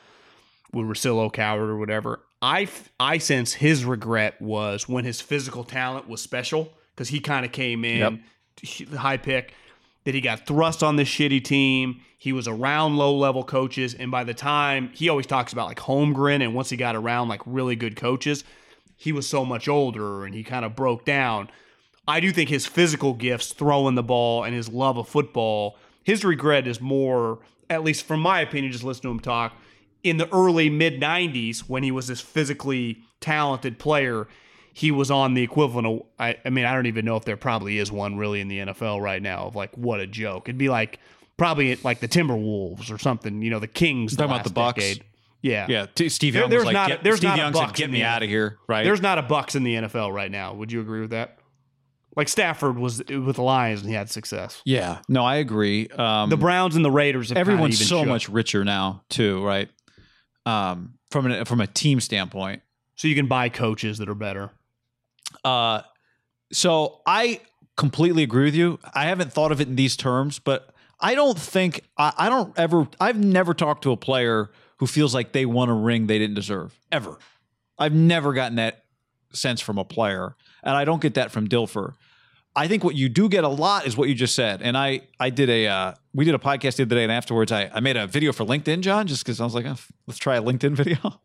with Russillo Cowherd or whatever. I I sense his regret was when his physical talent was special because he kind of came in the high pick that he got thrust on this shitty team. He was around low level coaches, and by the time he always talks about like Holmgren, and once he got around like really good coaches, he was so much older and he kind of broke down. I do think his physical gifts, throwing the ball, and his love of football, his regret is more, at least from my opinion, just listen to him talk, in the early mid 90s when he was this physically talented player. He was on the equivalent of, I, I mean, I don't even know if there probably is one really in the NFL right now of like, what a joke. It'd be like probably like the Timberwolves or something, you know, the Kings. Talking about the Bucks? decade. Yeah. Yeah, t- Steve There- Young there's was like, not get, there's Steve not Young Bucks said, "Get me out of here!" Right? There's not a Bucks in the NFL right now. Would you agree with that? Like Stafford was with the Lions and he had success. yeah, no, I agree. Um, The Browns and the Raiders. Have everyone's even so shook. much richer now, too, right? Um, from an, from a team standpoint. So you can buy coaches that are better. Uh, so I completely agree with you. I haven't thought of it in these terms, but I don't think I, I don't ever. I've never talked to a player who feels like they won a ring they didn't deserve ever. I've never gotten that sense from a player, and I don't get that from Dilfer. I think what you do get a lot is what you just said, and I I did a uh, we did a podcast the other day, and afterwards I I made a video for LinkedIn, John, just because I was like, oh, let's try a LinkedIn [LAUGHS] video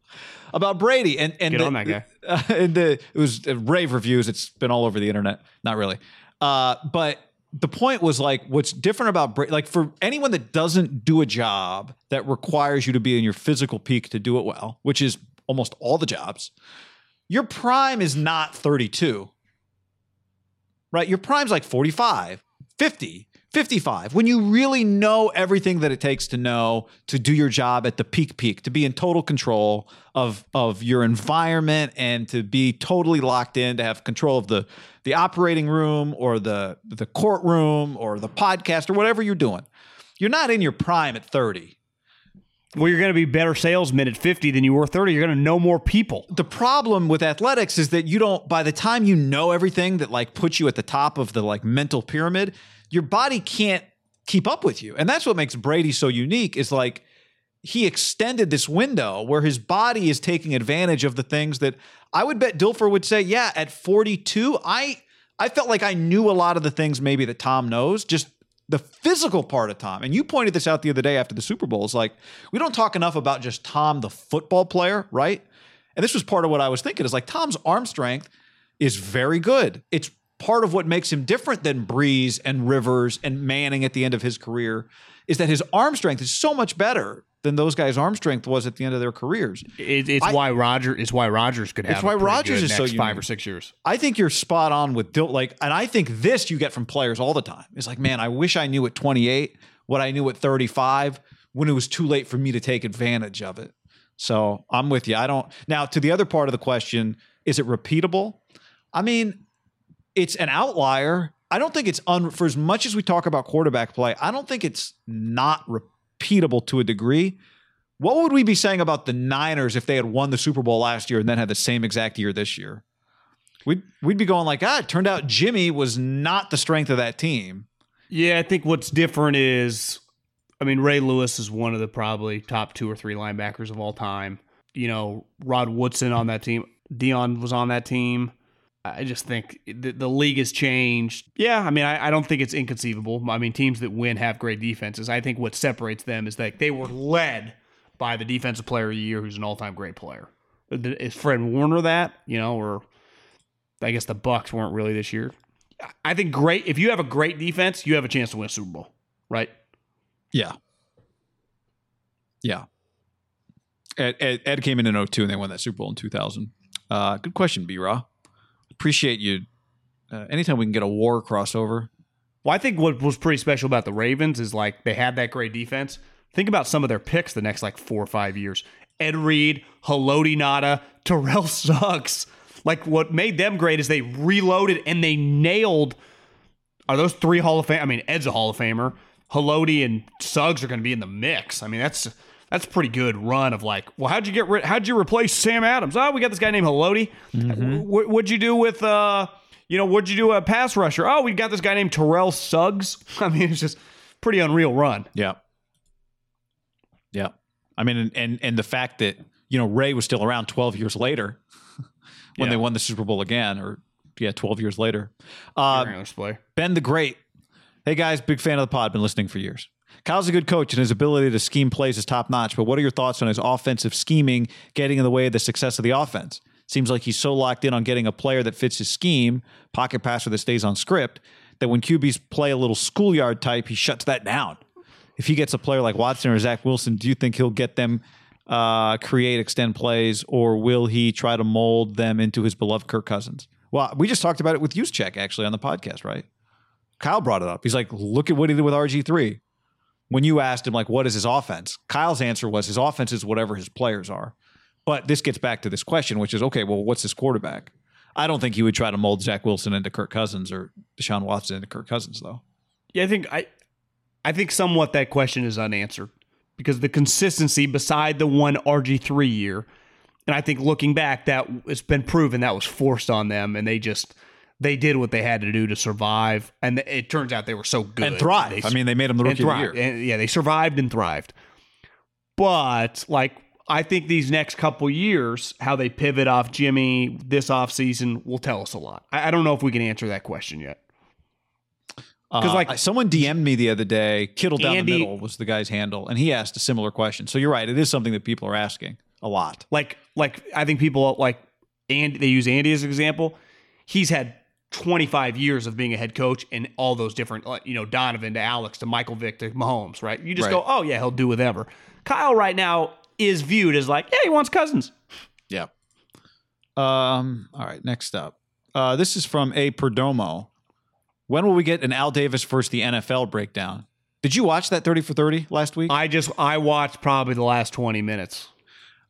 about Brady, and and Get the- on that guy. uh, [LAUGHS] and the, it was uh, rave reviews. It's been all over the internet. Not really, uh, but the point was like, what's different about Brady? Like for anyone that doesn't do a job that requires you to be in your physical peak to do it well, which is almost all the jobs, your prime is not 32. Right? Your prime's like 45, 50, 55. When you really know everything that it takes to know to do your job at the peak peak, to be in total control of of your environment and to be totally locked in, to have control of the the operating room or the the courtroom or the podcast or whatever you're doing. You're not in your prime at 30. Well, you're going to be better salesman at 50 than you were 30. You're going to know more people. the problem with athletics is that you don't by the time you know everything that like puts you at the top of the like mental pyramid your body can't keep up with you and that's what makes brady so unique is like he extended this window where his body is taking advantage of the things that i would bet dilfer would say yeah at 42 i i felt like i knew a lot of the things maybe that tom knows just the physical part of Tom, and you pointed this out the other day after the Super Bowl, is like we don't talk enough about just Tom, the football player, right? And this was part of what I was thinking is like Tom's arm strength is very good. It's part of what makes him different than Brees and Rivers and Manning at the end of his career is that his arm strength is so much better than those guys' arm strength was at the end of their careers. It, it's I- why Roger. It's why Rodgers could have. It's why good is so five or six years. I think you're spot on with Dil- like, and I think this you get from players all the time. It's like, man, I wish I knew at 28 what I knew at 35 when it was too late for me to take advantage of it. So I'm with you. I don't now to the other part of the question: Is it repeatable? I mean, it's an outlier. I don't think it's un for as much as we talk about quarterback play. I don't think it's not repeatable to a degree. What would we be saying about the Niners if they had won the Super Bowl last year and then had the same exact year this year? We'd we'd be going like, ah, it turned out Jimmy was not the strength of that team. Yeah, I think what's different is, I mean, Ray Lewis is one of the probably top two or three linebackers of all time. You know, Rod Woodson on that team. Dion was on that team. I just think the, the league has changed. Yeah, I mean, I, I don't think it's inconceivable. I mean, teams that win have great defenses. I think what separates them is that they were led by the defensive player of the year, who's an all-time great player. Is Fred Warner that? You know, or I guess the Bucks weren't really this year. I think great. If you have a great defense, you have a chance to win a Super Bowl, right? Yeah. Yeah. Ed, Ed, Ed came in in 02 and they won that Super Bowl in 2000. Uh, good question, B Raw. Appreciate you. Uh, anytime we can get a war crossover. Well, I think what was pretty special about the Ravens is like they had that great defense. Think about some of their picks the next like four or five years. Ed Reed, Haloti Ngata, Terrell [LAUGHS] Suggs. Like what made them great is they reloaded and they nailed. Are those three Hall of Fame? I mean, Ed's a Hall of Famer. Haloti and Suggs are going to be in the mix. I mean, that's That's a pretty good run of like, well, how'd you get rid? How'd you replace Sam Adams? Oh, we got this guy named Haloti. What, what'd you do with, uh, you know, what'd you do a pass rusher? Oh, we got this guy named Terrell Suggs. [LAUGHS] I mean, it's just pretty unreal run. Yeah. Yeah. I mean, and, and and the fact that you know Ray was still around 12 years later [LAUGHS] when they won the Super Bowl again, or yeah, 12 years later. Uh, Ben the Great. Hey guys, big fan of the pod. Been listening for years. Kyle's a good coach and his ability to scheme plays is top notch. But what are your thoughts on his offensive scheming getting in the way of the success of the offense? Seems like he's so locked in on getting a player that fits his scheme, pocket passer that stays on script, that when QBs play a little schoolyard type, he shuts that down. If he gets a player like Watson or Zach Wilson, do you think he'll get them uh, create, extend plays, or will he try to mold them into his beloved Kirk Cousins? Well, we just talked about it with Juszczyk actually on the podcast, right? Kyle brought it up. He's like, look at what he did with RG3. When you asked him, like, what is his offense? Kyle's answer was his offense is whatever his players are. But this gets back to this question, which is okay, well, what's his quarterback? I don't think he would try to mold Zach Wilson into Kirk Cousins or Deshaun Watson into Kirk Cousins, though. Yeah, I think I, I think somewhat that question is unanswered because the consistency beside the one RG three year, and I think looking back, that it's been proven that was forced on them, and they just they did what they had to do to survive, and it turns out they were so good And thrive. They I mean, they made him the rookie of the year. And, yeah, they survived and thrived. But like I think these next couple years, how they pivot off Jimmy this offseason will tell us a lot. I, I don't know if we can answer that question yet. Uh, because like- like someone DM'd me the other day, Kittle down Andy- the middle was the guy's handle, and he asked a similar question. So you're right, it is something that people are asking a lot. Like like I think people like and they use Andy as an example. He's had 25 years of being a head coach and all those different you know Donovan to Alex to Michael Vick to Mahomes, right? You just Right. go, "Oh yeah, he'll do whatever." Kyle right now is viewed as like, "Yeah, he wants Cousins." Yeah. Um. All right. Next up, uh, this is from a Perdomo. When will we get an Al Davis versus the NFL breakdown? Did you watch that thirty for thirty last week? I just I watched probably the last 20 minutes.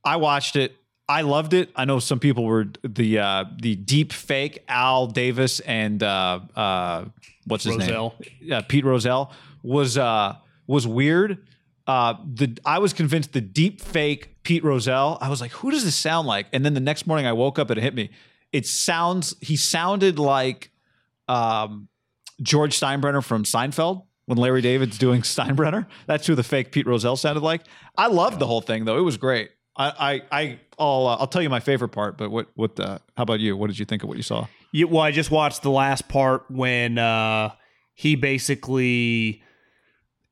I watched it. I loved it. I know some people were the uh, the deep fake Al Davis and uh, uh, what's his Rozelle. name? Uh, Pete Rozelle was uh, was weird. Uh, the I was convinced the deep fake Pete Rozelle. I was like, who does this sound like? And then the next morning, I woke up and it hit me. It sounds. He sounded like um, George Steinbrenner from Seinfeld when Larry David's doing [LAUGHS] Steinbrenner. That's who the fake Pete Rozelle sounded like. I loved the whole thing though. It was great. I I, I I'll uh, I'll tell you my favorite part. But what what uh, how about you? What did you think of what you saw? Yeah, well, I just watched the last part when uh, he basically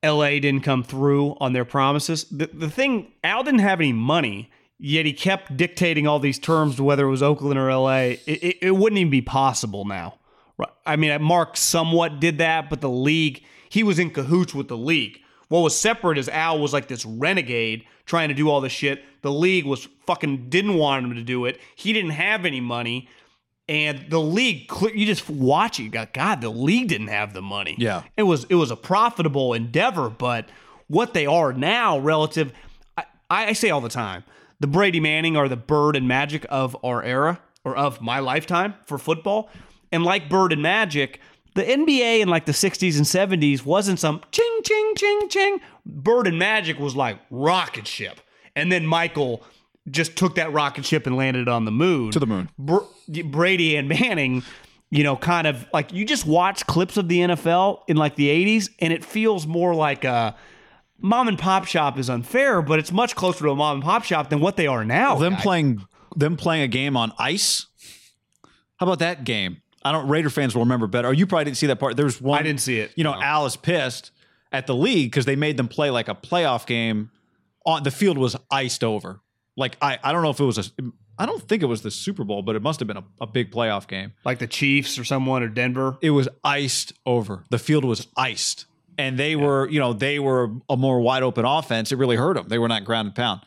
LA didn't come through on their promises. The, the thing, Al didn't have any money, yet he kept dictating all these terms to whether it was Oakland or LA. It, it, it wouldn't even be possible now. I mean, Mark somewhat did that, but the league, he was in cahoots with the league. What was separate is Al was like this renegade trying to do all this shit. The league was fucking didn't want him to do it. He didn't have any money. And the league, you just watch it. You got God. The league didn't have the money. Yeah. it was it was a profitable endeavor, but what they are now, relative, I, I say all the time, the Brady Manning are the Bird and Magic of our era or of my lifetime for football. And like Bird and Magic, the NBA in like the 60s and 70s wasn't some ching ching ching ching. Bird and Magic was like rocket ship, and then Michael just took that rocket ship and landed it on the moon To the moon. Br- Brady and Manning, you know, kind of like you just watch clips of the NFL in like the 80s and it feels more like a mom and pop shop is unfair, but it's much closer to a mom and pop shop than what they are now. them guys. playing them playing a game on ice. How about that game? I don't. Raider fans will remember better. Or you probably didn't see that part. There's one. I didn't see it, You know, no. Al is pissed at the league because they made them play like a playoff game. On the field was iced over. Like I, I don't know if it was a. I don't think it was the Super Bowl, but it must have been a, a big playoff game. like the Chiefs or someone or Denver. It was iced over. The field was iced, and they were, you know, they were a more wide open offense. It really hurt them. They were not ground and pound.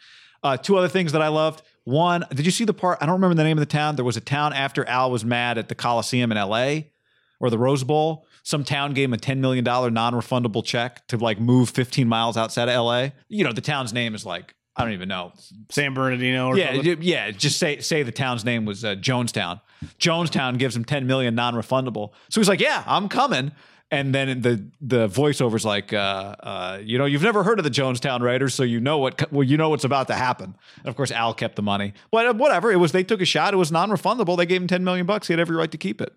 Uh, two other things that I loved. One, did you see the part? I don't remember the name of the town. There was a town after Al was mad at the Coliseum in L.A. or the Rose Bowl. Some town gave him a ten million dollar non-refundable check to like move fifteen miles outside of L.A. You know, the town's name is like I don't even know. San Bernardino or Yeah, something. yeah. Just say say the town's name was uh, Jonestown. Jonestown gives him ten million non-refundable. So he's like, "Yeah, I'm coming." And then the the voiceover's like, uh, uh, you know, you've never heard of the Jonestown Raiders, so you know what well, you know what's about to happen. And of course, Al kept the money. But whatever, it was they took a shot. It was non refundable. They gave him ten million bucks. He had every right to keep it.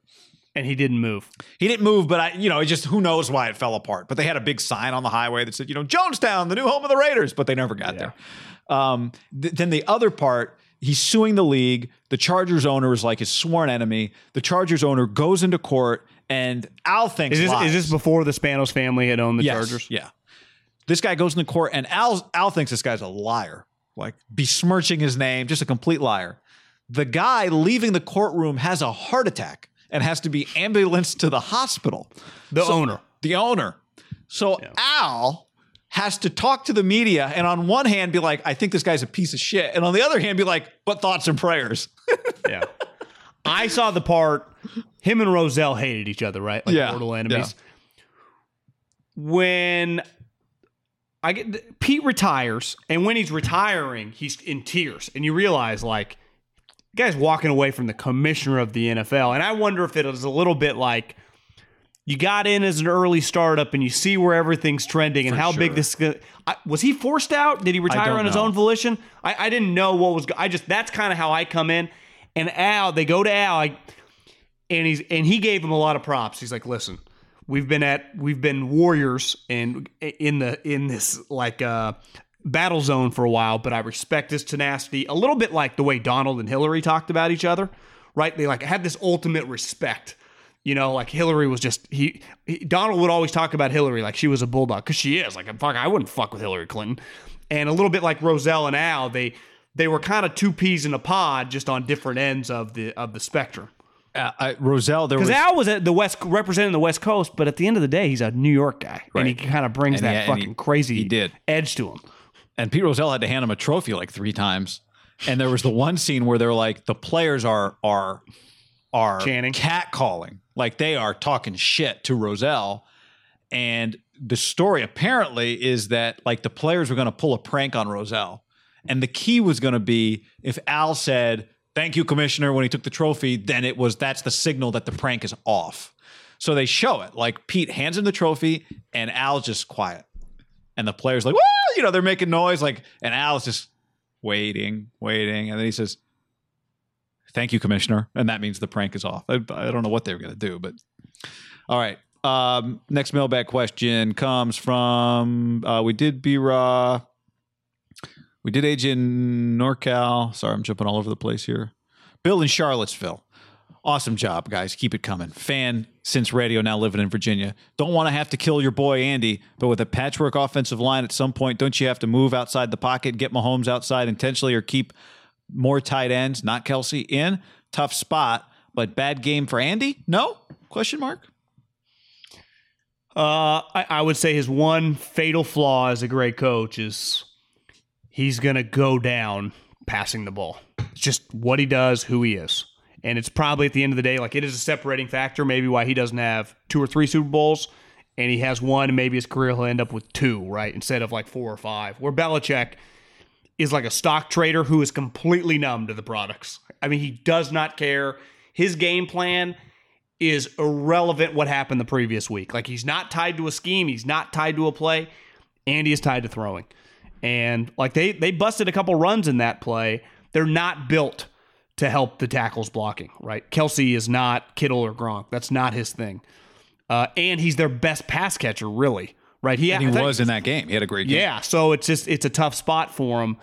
And he didn't move. He didn't move, but I, you know, it just who knows why it fell apart. But they had a big sign on the highway that said, you know, Jonestown, the new home of the Raiders, but they never got there. Um, th- then the other part, he's suing the league. The Chargers owner is like his sworn enemy. The Chargers owner goes into court, and Al thinks Is this, lies. is this before the Spanos family had owned the Yes, Chargers? Yeah. This guy goes into court, and Al Al thinks this guy's a liar, like besmirching his name, just a complete liar. The guy leaving the courtroom has a heart attack and has to be ambulanced to the hospital. The So- owner. The owner. So Al has to talk to the media and on one hand be like, I think this guy's a piece of shit. And on the other hand, be like, but thoughts and prayers. [LAUGHS] Yeah. I saw the part him and Rozelle hated each other, right? Like Yeah, mortal enemies. When I get Pete retires, and when he's retiring, he's in tears, and you realize like the guy's walking away from the commissioner of the NFL, and I wonder if it was a little bit like you got in as an early startup and you see where everything's trending and how big this I, was he forced out? Did he retire on his own volition? I, I didn't know what was i just that's kind of how i come in and al they go to al I, and he's and he gave him a lot of props he's like listen we've been at we've been warriors and in the in this like uh battle zone for a while but i respect his tenacity a little bit like the way donald and hillary talked about each other right they like had this ultimate respect you know, like Hillary was just he, he Donald would always talk about Hillary like she was a bulldog because she is. Like fuck, I wouldn't fuck with Hillary Clinton. And a little bit like Rozelle and Al, they they were kind of two peas in a pod, just on different ends of the of the spectrum. Uh, I, Rozelle, there was Because Al was at the West representing the West Coast, but at the end of the day, he's a New York guy, and he kind of brings And that he- fucking crazy he did. edge to him. and Pete Rozelle had to hand him a trophy like three times. And there was the one scene where they're like the players are are are Chanting. catcalling, like they are talking shit to Rozelle. And the story apparently is that like the players were going to pull a prank on Rozelle, and the key was going to be if Al said "Thank you, Commissioner" when he took the trophy, then it was that's the signal that the prank is off. So they show it like Pete hands him the trophy, and Al's just quiet and the players like, whoa, you know, they're making noise, like, and Al's just waiting, waiting, and then he says, "Thank you, Commissioner," and that means the prank is off. I, I don't know what they were going to do, but all right. Um, next mailbag question comes from uh, we did B Raw, we did age in NorCal. Sorry, I'm jumping all over the place here. Bill in Charlottesville. Awesome job, guys. Keep it coming. Fan since radio, now living in Virginia. Don't want to have to kill your boy Andy, but with a patchwork offensive line at some point, don't you have to move outside the pocket, get Mahomes outside intentionally, or keep more tight ends, not Kelce, in? Tough spot, but bad game for Andy? No? Question mark? Uh, I, I would say his one fatal flaw as a great coach is he's going to go down passing the ball. It's just what he does, who he is. And it's probably at the end of the day, like it is a separating factor, maybe why he doesn't have two or three Super Bowls and he has one, and maybe his career will end up with two, right? Instead of like four or five. Where Belichick is like a stock trader who is completely numb to the products. I mean, he does not care. His game plan is irrelevant what happened the previous week. Like he's not tied to a scheme, he's not tied to a play. Andy is tied to throwing. And like they they busted a couple runs in that play. They're not built to help the tackles blocking, right? Kelce is not Kittle or Gronk. That's not his thing. Uh, and he's their best pass catcher, really, right? He, And he was in that game. He had a great game. yeah, so it's just it's a tough spot for him.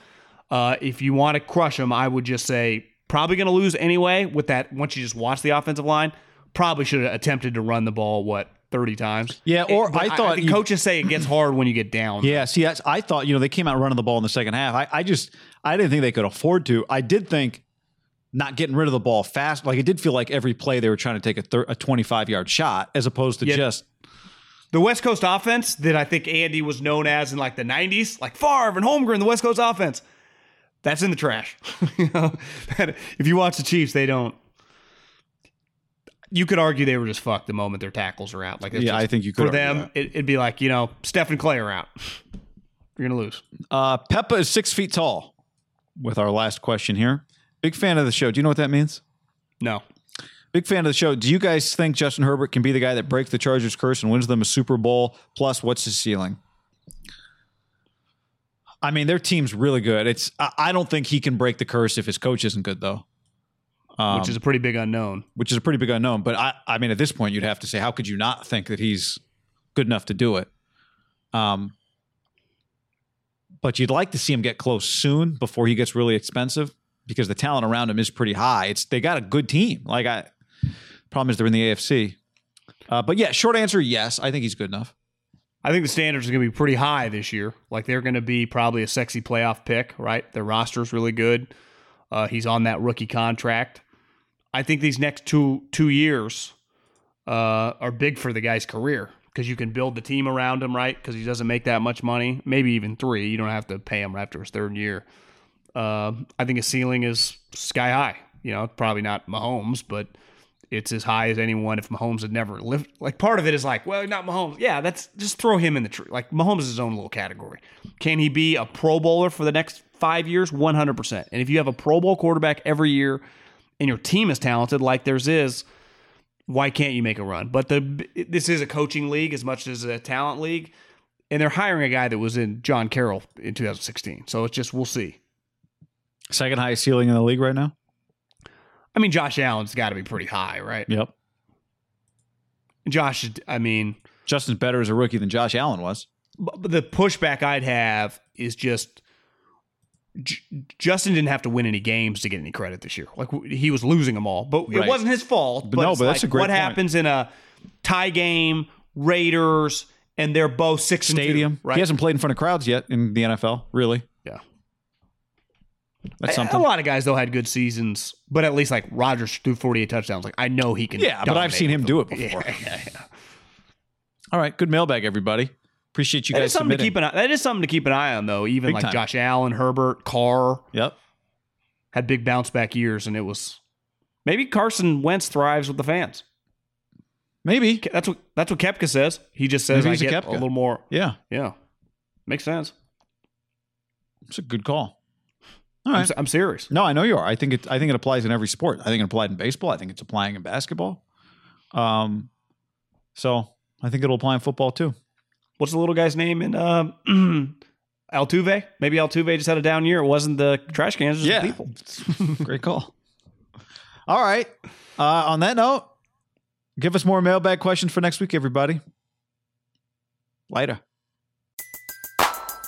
Uh, if you want to crush him, I would just say probably going to lose anyway. With that, once you just watch the offensive line, probably should have attempted to run the ball what thirty times. Yeah, or But I thought the you- coaches say it gets hard when you get down. Yeah, see, that's, I thought, you know, they came out running the ball in the second half. I, I just, I didn't think they could afford to. I did think not getting rid of the ball fast, like it did feel like every play they were trying to take a, thir- a 25 yard shot as opposed to Yeah. just, The West Coast offense that I think Andy was known as in like the '90s, like Favre and Holmgren, the West Coast offense, that's in the trash. [LAUGHS] you know, [LAUGHS] if you watch the Chiefs, they don't. You could argue they were just fucked the moment their tackles are out. Like Yeah, just- I think you could For them, it, it'd be like you know, Steph and Clay are out. [LAUGHS] You're gonna lose. uh, Peppa is six feet tall with our last question here. Big fan of the show. Do you know what that means? No, Big fan of the show. Do you guys think Justin Herbert can be the guy that breaks the Chargers curse and wins them a Super Bowl? Plus, what's his ceiling? I mean, their team's really good. It's I don't think he can break the curse if his coach isn't good though. Um, which is a pretty big unknown. which is a pretty big unknown. But I, I mean, at this point, you'd have to say, how could you not think that he's good enough to do it? Um, but you'd like to see him get close soon before he gets really expensive because the talent around him is pretty high. It's they got a good team. Like I, problem is they're in the AFC. Uh, but yeah, short answer, yes, I think he's good enough. I think the standards are going to be pretty high this year. Like they're going to be probably a sexy playoff pick, right? Their roster's really good. Uh, he's on that rookie contract. I think these next two two years uh, are big for the guy's career because you can build the team around him, right? Because he doesn't make that much money, maybe even three. You don't have to pay him after his third year. Uh, I think his ceiling is sky high. You know, probably not Mahomes, but it's as high as anyone if Mahomes had never lived. Like part of it is like, well, not Mahomes. Yeah, that's just throw him in the tree. Like Mahomes is his own little category. Can he be a Pro Bowler for the next five years? One hundred percent. And if you have a Pro Bowl quarterback every year, and your team is talented like theirs is, why can't you make a run? But the this is a coaching league as much as a talent league, and they're hiring a guy that was in John Carroll in 2016. So it's just we'll see. Second highest ceiling in the league right now. I mean, Josh Allen's got to be pretty high, right? Yep. Josh, I mean, Justin's better as a rookie than Josh Allen was. but but the pushback I'd have is just J- Justin didn't have to win any games to get any credit this year. Like he was losing them all, but Right. it wasn't his fault. But no, it's but that's a great what point. happens in a tie game, Raiders, and they're both six and two, Stadium. right? He hasn't played in front of crowds yet in the NFL. Really. That's A- something. A lot of guys though had good seasons, but at least like Rodgers threw 48 touchdowns. Like I know he can. Yeah, but I've seen him do it before. [LAUGHS] Yeah, yeah, yeah. All right, good mailbag, everybody. Appreciate you That guys something to keep an eye. That is something to keep an eye on though. Even Big like time. Josh Allen, Herbert, Carr. Yep. had big bounce back years, and it was maybe Carson Wentz thrives with the fans. Maybe. That's what that's what Kepka says. He just says Maybe I he's a get a, little more. Yeah, Yeah, makes sense. it's a good call. All I'm, right. s- I'm serious. No, I know you are. I think it. I think it applies in every sport. I think it applied in baseball. I think it's applying in basketball. Um, so I think it'll apply in football too. What's the little guy's name in uh, [CLEARS THROAT] Altuve? Maybe Altuve just had a down year. It wasn't the trash cans, it was the people. [LAUGHS] Great call. All right. Uh, on that note, give us more mailbag questions for next week, everybody. Later.